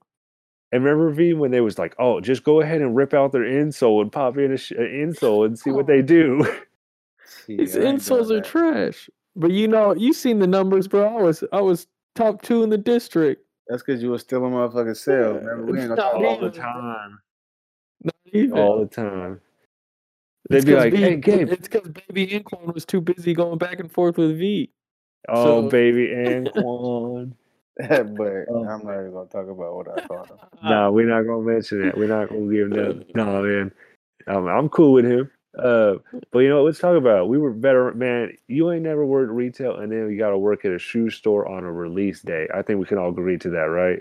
And remember V when they was like, "Oh, just go ahead and rip out their insole and pop in a sh- uh, an insole and see what they oh. do." These Yeah, I ain't doing insoles are trash. But you know, you seen the numbers, bro. I was I was top two in the district. That's because you were still stealing motherfucking sales. Remember, we ain't gonna Not talk even, all the time. Not even. All the time. They'd be 'cause like, V- "Hey, Gabe, It's because baby Inquan was too busy going back and forth with V. oh so- baby Anquan." but Oh. I'm not even gonna talk about what I thought of. no, we're not gonna mention it. We're not gonna give no. No, man. Um, I'm cool with him. Uh, but you know, what, let's talk about. It. We were better, man. You ain't never worked retail, and then you got to work at a shoe store on a release day. I think we can all agree to that, right?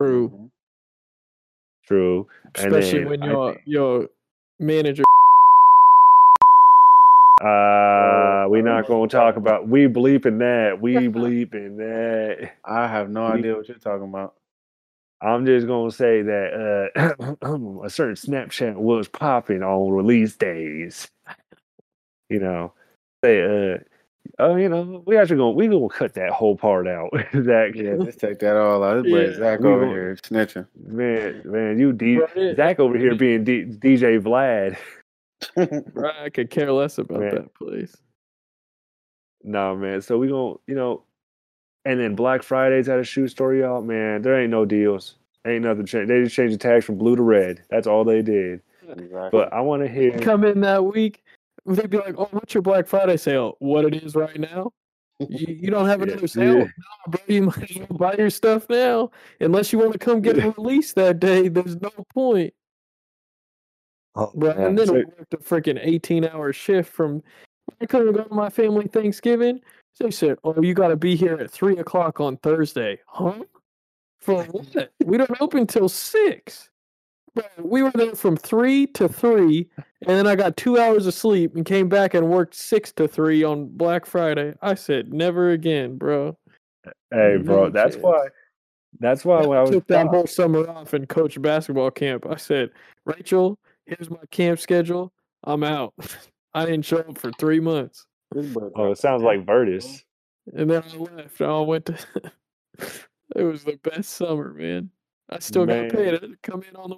True. Mhm. True. And Especially then when your your manager Uh, we're Oh, not gonna talk about. We bleeping that. We bleeping that. I have no We- idea what you're talking about. I'm just gonna say that uh, a certain Snapchat was popping on release days. You know, say, uh, oh, you know, we actually gonna we gonna cut that whole part out. Zach, Yeah, just take that all out. This boy Yeah, Zach we over gon- here snitching. man, man, you D- Bro, Zach over here being D- DJ Vlad. Bro, I could care less about Man. that place. No, man. So we gonna, you know, and then Black Fridays at a shoe store, y'all. Man, there ain't no deals. Ain't nothing changed. They just changed the tags from blue to red. That's all they did. exactly. But I want to hear. Come in that week, they'd be like, "Oh, what's your Black Friday sale? What it is right now? You, you don't have Yeah, another sale, yeah. no, bro. You might as well buy your stuff now, unless you want to come get a release that day. There's no point." Oh, Bro, and then So- I worked a freaking 18 hour shift from I couldn't go to my family Thanksgiving. They said, Oh, you gotta be here at three o'clock on Thursday. Huh? For what? we don't open till six. Bro, we were there from three to three, and then I got two hours of sleep and came back and worked six to three on Black Friday. I said, Never again, bro. hey, bro. That's why. That's why when I was took that whole summer off and coached basketball camp. I said, Rachel, here's my camp schedule. I'm out. I didn't show up for three months. Oh, oh, it sounds like Vertus. And then I left. I went to it was the best summer, man. I still got paid. I come in on the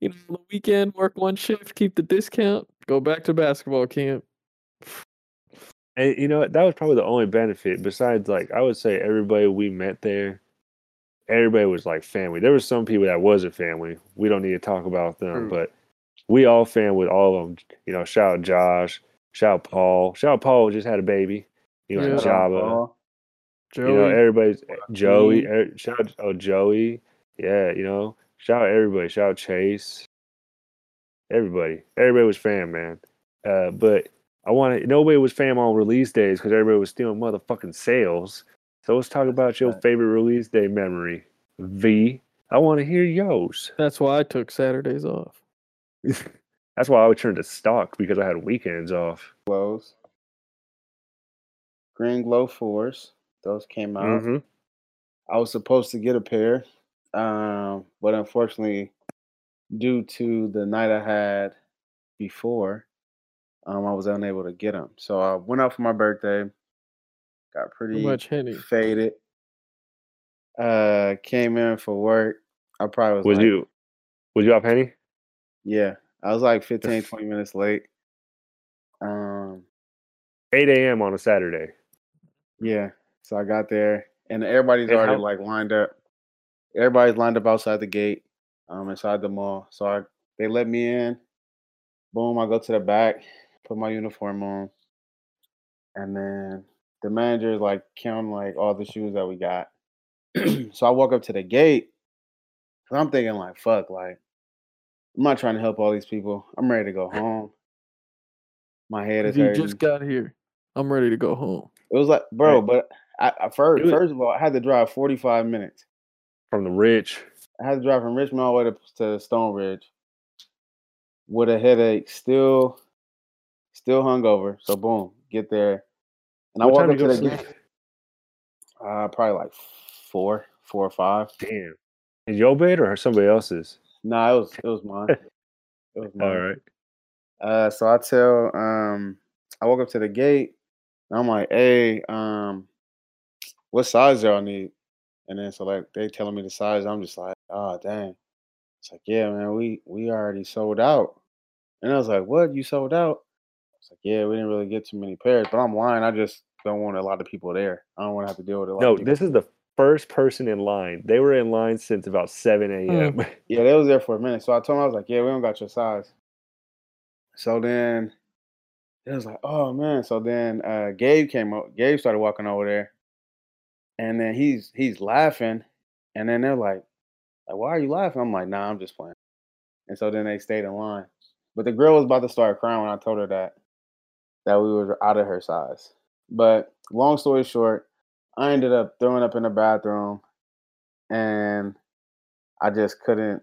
you know, on the weekend, work one shift, keep the discount, go back to basketball camp. And you know? That was probably the only benefit. Besides, like I would say, everybody we met there, everybody was like family. There was some people that wasn't family. We don't need to talk about them, True. but we all fam with all of them. You know, shout out Josh, shout out Paul, shout out Paul just had a baby. You know, Yeah. Shout Java. Joey, You know, everybody's Joey. Er- Shout out, oh Joey. Yeah, you know, shout out everybody. Shout out Chase. Everybody, everybody was fam, man. Uh, but I want to. Nobody was fam on release days because everybody was stealing motherfucking sales. So let's talk about your favorite release day memory. V. I want to hear yours. that's why I took Saturdays off. That's why I would turn to stock because I had weekends off. Glows. Green Glow Fours. Those came out. Mhm. I was supposed to get a pair, um, but unfortunately, due to the night I had before, um, I was unable to get them. So I went out for my birthday. Got Too pretty much henny. faded. Uh, came in for work. I probably was, Was like, you was you off Henny? Yeah, I was like 15, 20 minutes late. Um, 8 a.m. on a Saturday. yeah, so I got there, and everybody's And already how- like lined up. Everybody's lined up outside the gate, um, inside the mall. So I they let me in. Boom, I go to the back, put my uniform on, and then the manager is like counting like all the shoes that we got. so I walk up to the gate. And I'm thinking like, fuck, like I'm not trying to help all these people. I'm ready to go home. My head is You hurting. just got here. I'm ready to go home. it was like, bro, but I, I first, first of all, I had to drive 45 minutes. From the ridge. I had to drive from Richmond all the way to, to Stone Ridge with a headache, still, still hungover. So boom, get there, and I What walk time up to the gate. Uh, probably like four, four or five. Damn. is your bed or somebody else's? No, it was it was mine. It was mine. All right. Uh, so I tell um, I walk up to the gate, and I'm like, "Hey, um, what size y'all need?" And then so like they telling me the size, I'm just like, "Oh, dang." It's like, "Yeah, man, we we already sold out." And I was like, "What? You sold out?" It's like, "Yeah, we didn't really get too many pairs." But I'm lying. I just don't want a lot of people there. I don't want to have to deal with a lot. No, of people. this is the first person in line. They were in line since about 7 a.m. Yeah, they was there for a minute. So I told him I was like, "Yeah, we don't got your size." So then it was like, "Oh man!" So then uh, Gabe came up. Gabe started walking over there, and then he's he's laughing, and then they're like, "Like, why are you laughing?" I'm like, "Nah, I'm just playing." And so then they stayed in line, but the girl was about to start crying when I told her that that we were out of her size. But long story short, I ended up throwing up in the bathroom, and I just couldn't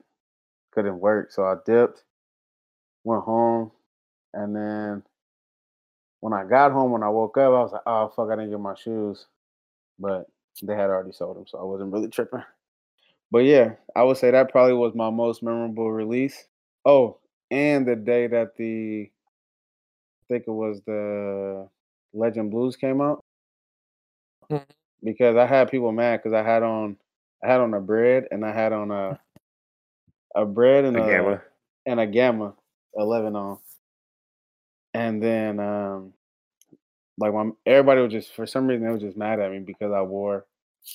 couldn't work. So I dipped, went home, and then when I got home, when I woke up, I was like, "Oh fuck, I didn't get my shoes," but they had already sold them, so I wasn't really tripping. But yeah, I would say that probably was my most memorable release. Oh, and the day that the I think it was the Legend Blues came out Mhm. Because I had people mad because I had on I had on a Bred and I had on a a Bred and The a gamma. and a gamma eleven on, and then um like my everybody was just for some reason they was just mad at me because I wore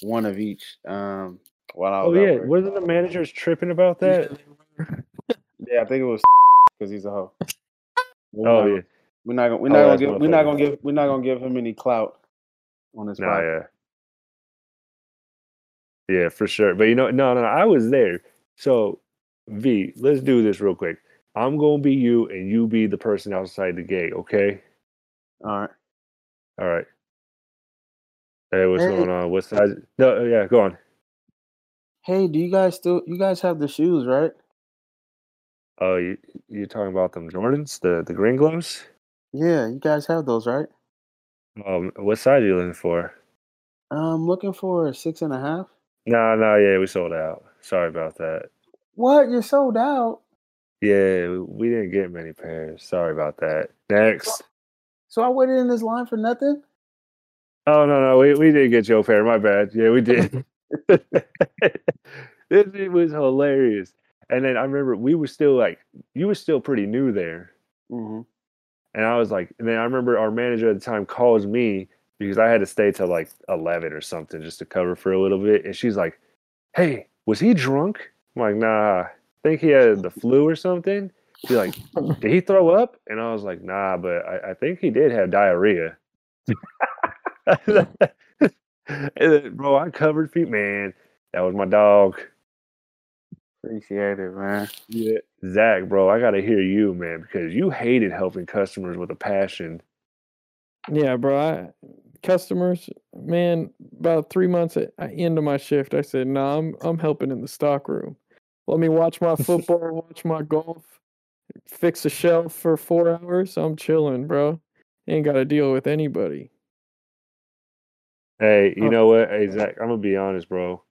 one of each um while I Oh was at yeah, work. wasn't the managers tripping about that? Yeah, I think it was because he's a hoe. We're Oh not- yeah, We're not gonna we're Oh, not gonna give we're not gonna give we're not gonna give him any clout on this no, podcast. yeah, yeah, for sure. But you know, no, no, I was there. So V, let's do this real quick. I'm gonna be you, and you be the person outside the gate. Okay. All right. All right. Hey, what's Hey. going on? What size? No, yeah, go on. Hey, do you guys still you guys have the shoes, right? Oh, you you talking about them Jordans, the the Green Glows? Yeah, you guys have those, right? Um, what size are you looking for? I'm looking for six and a half. No, no, yeah, we sold out. Sorry about that. What? You're sold out. Yeah, we- didn't get many pairs. Sorry about that. Next. So I waited in this line for nothing? Oh no, no, we, we did get your pair. My bad. Yeah, we did. this it was hilarious. And then I remember we were still like you were still pretty new there. Mm-hmm. And I was like, and then I remember our manager at the time calls me because I had to stay till like eleven or something just to cover for a little bit. And she's like, Hey, was he drunk? I'm like, nah, I think he had the flu or something. She's like, Did he throw up? And I was like, nah, but I, I think he did have diarrhea. and then, bro, I covered feet, man. That was my dog. Appreciate it, man. Yeah. Zach, bro, I gotta hear you, man, because you hated helping customers with a passion. Yeah, bro. I, customers, man. About three months at at end of my shift, I said, "Nah, I'm I'm helping in the stock room. Let me watch my football, watch my golf, fix a shelf for four hours. I'm chilling, bro. Ain't got to deal with anybody." Hey, you Oh. know what? Hey, Zach, I'm gonna be honest, bro.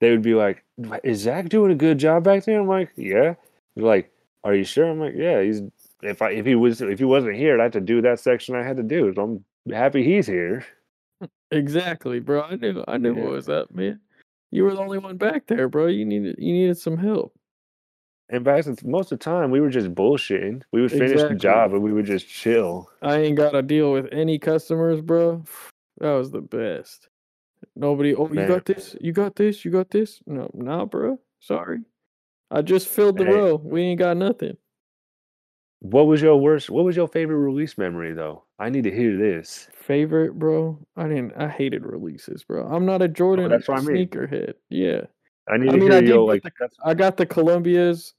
They would be like, "Is Zach doing a good job back there?" I'm like, "Yeah." They're like, "Are you sure?" I'm like, "Yeah, he's if I if he was if he wasn't here, I had to do that section I had to do. So I'm happy he's here. Exactly, bro. I knew I knew Yeah. what was up, man. You were the only one back there, bro. You needed you needed some help. And back since most of the time we were just bullshitting. We would finish the job and we would just chill. I ain't got to deal with any customers, bro. That was the best. Nobody, oh, you got this, you got this, you got this. No, nah, bro. Sorry. I just filled the Hey. row. We ain't got nothing. What was your worst? What was your favorite release memory though? I need to hear this. Favorite, bro. I didn't. I hated releases, bro. I'm not a oh, Jordan Oh, that's what sneakerhead. Yeah, I need I to mean, hear I your like. the- I got the Columbias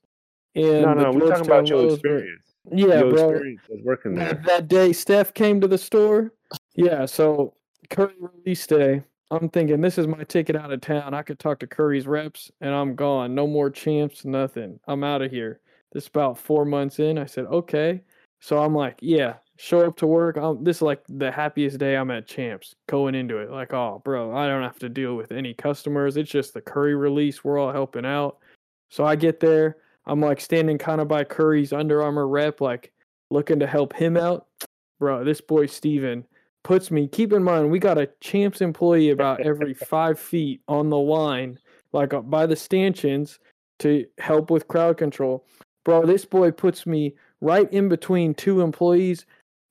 and no, no, we're talking about your lows, but- experience. Yeah, your bro. experience was working there. That, that day Steph came to the store. Yeah, so Curry release day. I'm thinking this is my ticket out of town. I could talk to Curry's reps and I'm gone. No more champs, nothing. I'm out of here. This is about four months in. I said, okay. So I'm like, yeah, show up to work. I'm, this is like the happiest day I'm at champs going into it. Like, oh, bro, I don't have to deal with any customers. It's just the Curry release. We're all helping out. So I get there. I'm like standing kind of by Curry's Under Armour rep, like looking to help him out. Bro, this boy Steven puts me, keep in mind, we got a champs employee about every five feet on the line, like uh, by the stanchions to help with crowd control. Bro, this boy puts me right in between two employees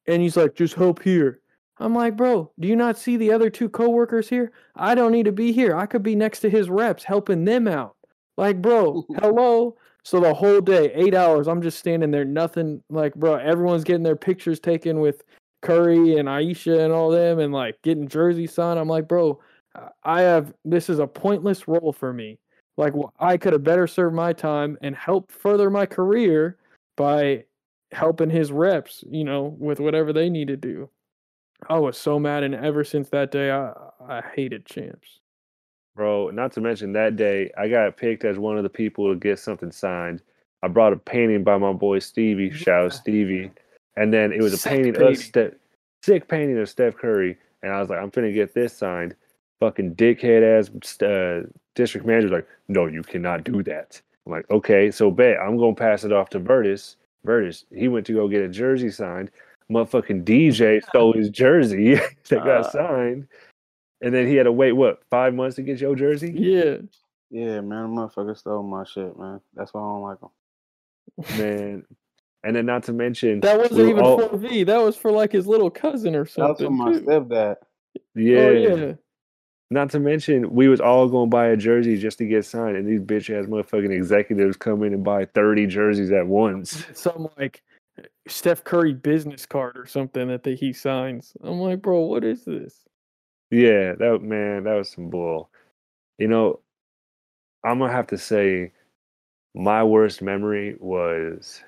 and he's like, just help here. I'm like, bro, do you not see the other two coworkers here? I don't need to be here. I could be next to his reps helping them out. Like, bro, hello. So the whole day, eight hours, I'm just standing there, nothing. Like, bro, everyone's getting their pictures taken with Curry and Ayesha and all them, and like getting jersey signed. I'm like, bro, I- I have this is a pointless role for me. Like, I could have better served my time and helped further my career by helping his reps, you know, with whatever they need to do. I was so mad, and ever since that day, I I hated champs. Bro, not to mention that day, I got picked as one of the people to get something signed. I brought a painting by my boy Stevie. Shout out Yeah. Stevie. And then it was a Sick painting, painting. of Steph, sick painting of Steph Curry. And I was like, I'm finna get this signed. Fucking dickhead ass uh, district manager was like, no, you cannot do that. I'm like, okay, so bet I'm gonna pass it off to Vertus. Vertus, he went to go get a jersey signed. Motherfucking DJ stole his jersey that got Ah. signed. And then he had to wait what five months to get your jersey? Yeah, Yeah, man, the motherfucker stole my shit, man. That's why I don't like him. man. And then not to mention that wasn't we even all- for V. That was for like his little cousin or something. That's for my too. stepdad. yeah, Oh yeah. Not to mention we was all going to buy a jersey just to get signed, and these bitch ass motherfucking executives come in and buy thirty jerseys at once. some like Steph Curry business card or something that they, he signs. I'm like, bro, what is this? Yeah, that man, that was some bull. You know, I'm gonna have to say my worst memory was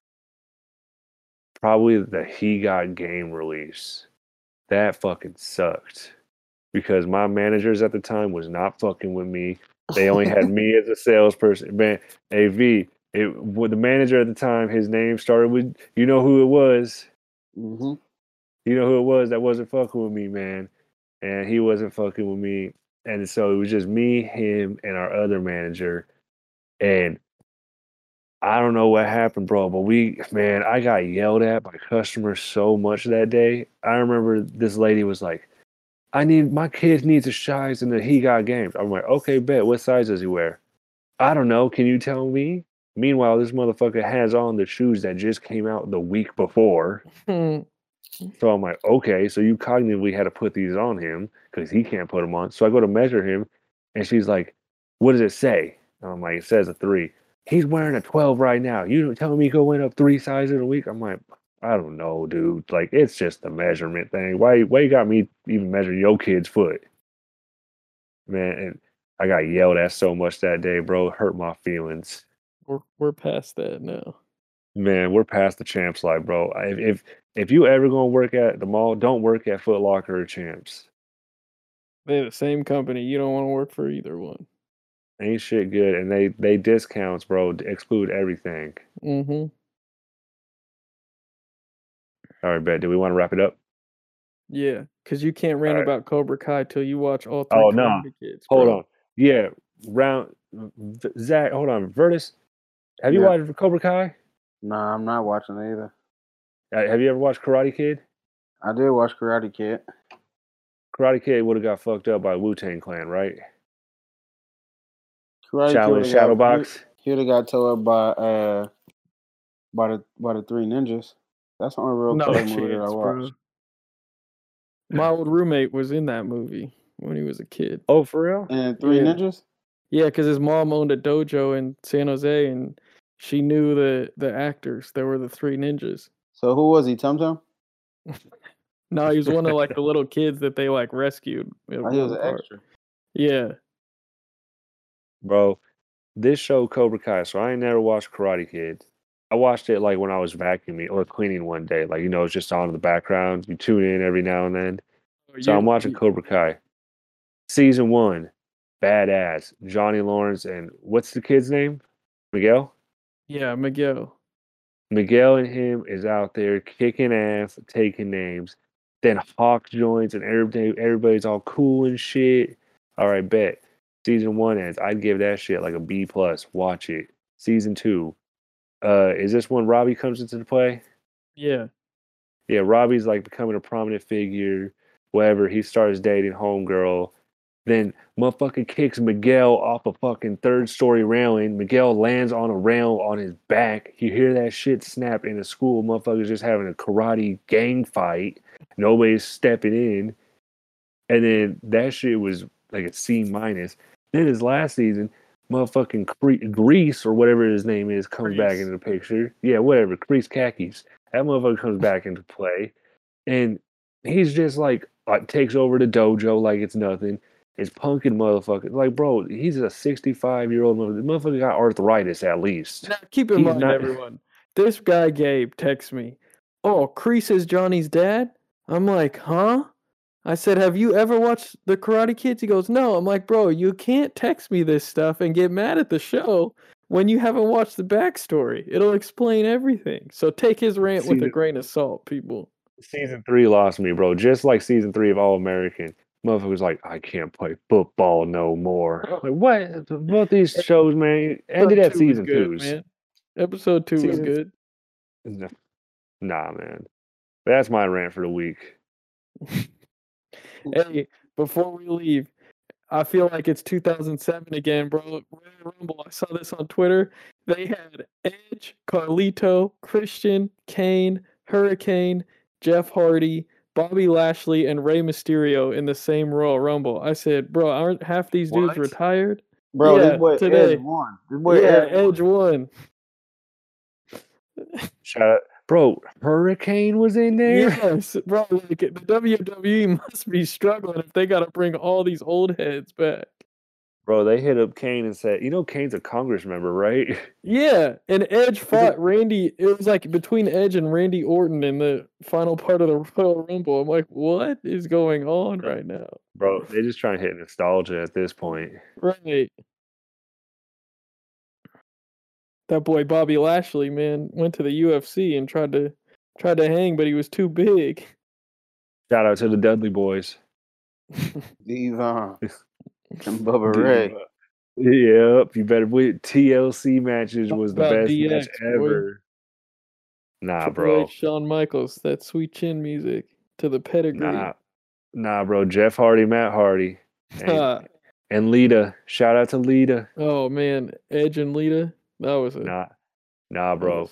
probably the He Got Game release. That fucking sucked. Because my managers at the time was not fucking with me. They only had me as a salesperson. Man, AV, it with the manager at the time, his name started with you know who it was. hmm You know who it was that wasn't fucking with me, man. And he wasn't fucking with me. And so it was just me, him, and our other manager. And I don't know what happened, bro, but we, man, I got yelled at by customers so much that day. I remember this lady was like, I need, my kid needs a size in the He Got Games. I'm like, okay, bet. What size does he wear? I don't know. Can you tell me? Meanwhile, this motherfucker has on the shoes that just came out the week before. So I'm like, okay, so you cognitively had to put these on him because he can't put them on. So I go to measure him, and she's like, "What does it say?" And I'm like, "It says a three. He's wearing a 12 right now. You telling me he going up three sizes a week? I'm like, I don't know, dude. Like, it's just a measurement thing. Why, why you got me even measure your kid's foot? Man, and I got yelled at so much that day, bro. It hurt my feelings. We're we're past that now. Man, we're past the champs life, bro. If if if you ever gonna work at the mall, don't work at Foot Locker or Champs. They're the same company. You don't want to work for either one. Ain't shit good, and they they discounts, bro. Exclude everything. Mm-hmm. All right, bet. Do we want to wrap it up? Yeah, because you can't rant Alright. about Cobra Kai till you watch all three. Oh, no. Karate Kids, Hold on. Yeah, round Zach. Hold on, Vertus. Have you Yeah. watched Cobra Kai? Nah, I'm not watching either. Uh, Have you ever watched Karate Kid? I did watch Karate Kid. Karate Kid would have got fucked up by Wu Tang Clan, right? Karate Shaolin would've Shadow got- Box. He would have got towed up by uh by the by the three ninjas. That's the only real No chance, movie that I bro. My old roommate was in that movie when he was a kid. Oh, for real? And three Yeah. ninjas. Yeah, because his mom owned a dojo in San Jose, and she knew the the actors. There were the three ninjas. So who was he? Tum Tum? No, he was one of like the little kids that they like rescued. Oh, he was an part. extra. Yeah, Bro, this show Cobra Kai, so I ain't never watched Karate Kid. I watched it like when I was vacuuming or cleaning one day. Like, you know, it's just on in the background. You tune in every now and then. Oh, so You- I'm watching you- Cobra Kai. Season one, badass. Johnny Lawrence and what's the kid's name? Miguel? Yeah, Miguel. Miguel and him is out there kicking ass, taking names. Then Hawk joins and everybody everybody's all cool and shit. All right, bet. Season one ends. I'd give that shit like a B plus. Watch it. Season two. Uh, is this when Robbie comes into the play? Yeah, Yeah, Robbie's like becoming a prominent figure. Whatever. He starts dating homegirl. Then motherfucking kicks Miguel off a fucking third story railing. Miguel lands on a rail on his back. You hear that shit snap in a school. Motherfuckers just having a karate gang fight. Nobody's stepping in. And then that shit was like a C minus. Then his last season, motherfucking Cre- Grease or whatever his name is comes back into the picture. Yeah, whatever. Crease khakis. That motherfucker comes back into play. And he's just like uh, takes over the dojo like it's nothing. It's punking motherfucker. Like, bro, he's a 65 year old motherfucker. The motherfucker got arthritis at least. Now, keep in He's mind, not- everyone. This guy Gabe texts me. Oh, Kreese is Johnny's dad. I'm like, huh? I said, have you ever watched the Karate Kids? He goes, no. I'm like, bro, you can't text me this stuff and get mad at the show when you haven't watched the backstory. It'll explain everything. So take his rant with a grain of salt, people. Season three lost me, bro. Just like season three of All American. Motherfucker's like, I can't play football no more. Like, what? Both these shows, man, ended at two was season good, twos. man. Episode two was good. Nah, man. That's my rant for the week. Hey, before we leave, I feel like it's 2007 again, bro. Royal Rumble. I saw this on Twitter. They had Edge, Carlito, Christian, Kane, Hurricane, Jeff Hardy, Bobby Lashley, and Rey Mysterio in the same Royal Rumble. I said, bro, aren't half these dudes What? retired? Bro, Yeah, this boy today. Edge won. This boy yeah, Edge, won. Edge won. Shout out. Bro, Hurricane was in there? Yes, bro. Like, the WWE must be struggling if they got to bring all these old heads back. Bro, they hit up Kane and said, you know, Kane's a Congress member, right? Yeah, and Edge fought Randy. It was like between Edge and Randy Orton in the final part of the Royal Rumble. I'm like, what is going on right now? Bro, they just trying to hit nostalgia at this point. Right. That boy Bobby Lashley, man, went to the UFC and tried to tried to hang, but he was too big. Shout out to the Dudley boys. Devon and Bubba Ray. Yep, you better believe TLC matches was the about best match DX, boy. ever. Nah, Triple bro. H, Shawn Michaels, that sweet chin music to the pedigree. Nah. Nah, bro. Jeff Hardy, Matt Hardy, and, and Lita. Shout out to Lita. oh man, Edge and Lita. That was a Nah. Nah, bro.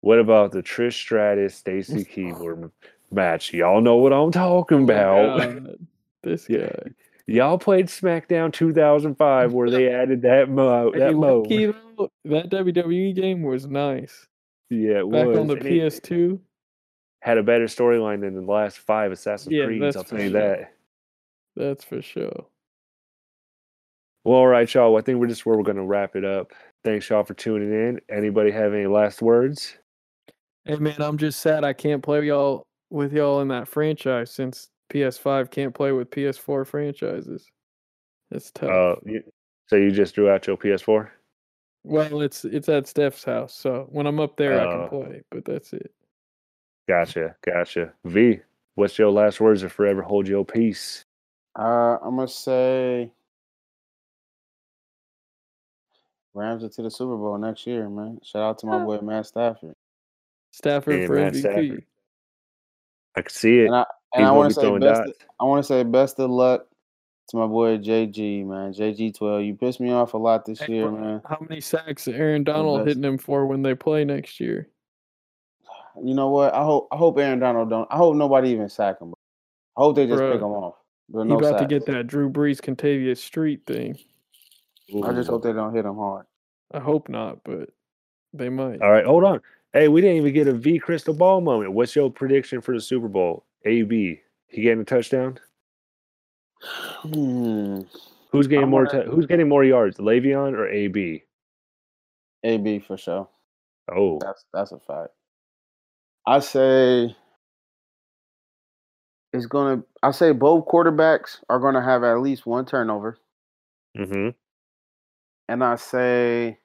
What about the Trish Stratus Stacy Keibler match? Y'all know what I'm talking Oh about. God, This guy. Y'all played SmackDown 2005 where they added that mo Hey, that mode. low-key, that WWE game was nice. Yeah, it Back was. on the and PS2. had a better storyline than the last five Assassin's Yeah, Creeds. I'll for tell you sure. that. That's for sure. Well, all right, y'all. I think we're just where we're going to wrap it up. Thanks, y'all, for tuning in. Anybody have any last words? Hey man, I'm just sad I can't play y'all with y'all in that franchise since PS5 can't play with PS4 franchises. It's tough. Uh, you, so you just drew out your PS4? well, it's it's at Steph's house, so when I'm up there, I Oh. can play. But that's it. Gotcha, gotcha. V, what's your last words to forever hold your peace? Uh, I'm gonna say Rams are to the Super Bowl next year, man. Shout out to my boy Matt Stafford. Stafford Yeah, for Matt MVP. Stafford. I can see it. And I and I want to say best. dots. I want to say best of luck to my boy JG, man. JG twelve. You pissed me off a lot this Hey, year, bro, man. How many sacks is Aaron Donald hitting him for when they play next year? You know what? I hope I hope Aaron Donald don't. I hope nobody even sack him. Bro. I hope they just pick him off. But He no about to get that Drew Brees Contavious Street thing. I just hope they don't hit him hard. I hope not, but they might. All right, hold on. Hey, we didn't even get a V crystal ball moment. What's your prediction for the Super Bowl? AB. He getting a touchdown? Hmm. Who's getting I'm more? gonna- tou- who's getting more yards, Le'Veon or AB? AB for sure. Oh, That's that's a fact. I say it's gonna. I say both quarterbacks are gonna have at least one turnover, mm-hmm. And I say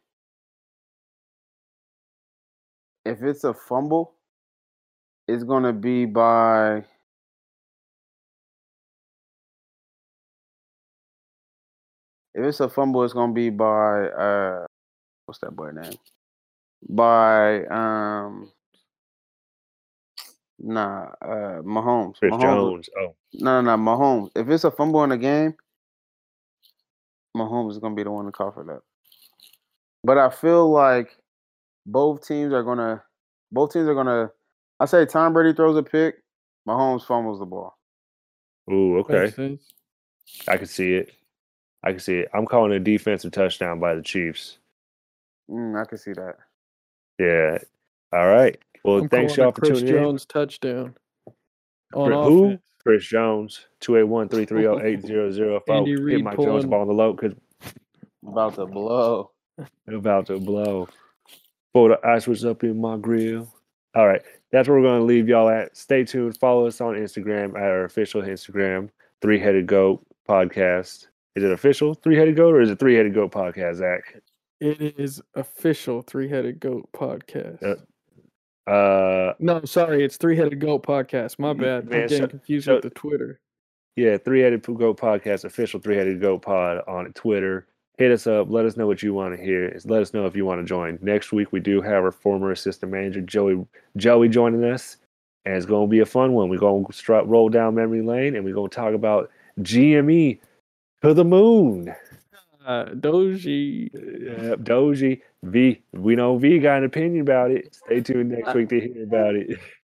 if it's a fumble, it's gonna be by. If it's a fumble, it's gonna be by uh, what's that boy name? By um, nah, uh, Mahomes. Chris Mahomes. Jones. Oh, No, no, no, Mahomes. If it's a fumble in the game, Mahomes is gonna be the one to call for that. But I feel like both teams are gonna, both teams are gonna. I say Tom Brady throws a pick, Mahomes fumbles the ball. ooh, okay. I can see it. I can see it. I'm calling a defensive touchdown by the Chiefs. Mm, I can see that. Yeah. All right. Well, I'm thanks y'all for Chris tuning in. Jones touchdown. On who? offense. Chris Jones, 281 330 8004. Andy Hit Reid Mike Jones ball on the low because About to blow. about to blow. Pour the ice was up in my grill. All right. That's where we're going to leave y'all at. Stay tuned. Follow us on Instagram at our official Instagram, Three Headed Goat Podcast. Is it official Three Headed Goat or is it Three Headed Goat Podcast, Zach? It is official Three Headed Goat podcast. Uh, Uh, No, sorry, it's Three Headed Goat podcast. My bad. man, I'm getting so- confused so- with the Twitter. yeah, Three Headed Goat Podcast, official Three Headed Goat Pod on Twitter. Hit us up. Let us know what you want to hear. Let us know if you want to join. Next week we do have our former assistant manager Joey Joey joining us, and it's going to be a fun one. We're going to start roll down memory lane, and we're going to talk about GME to the moon. Uh, Doji. Yep, Doji V. We know V got an opinion about it. Stay tuned next week to hear about it.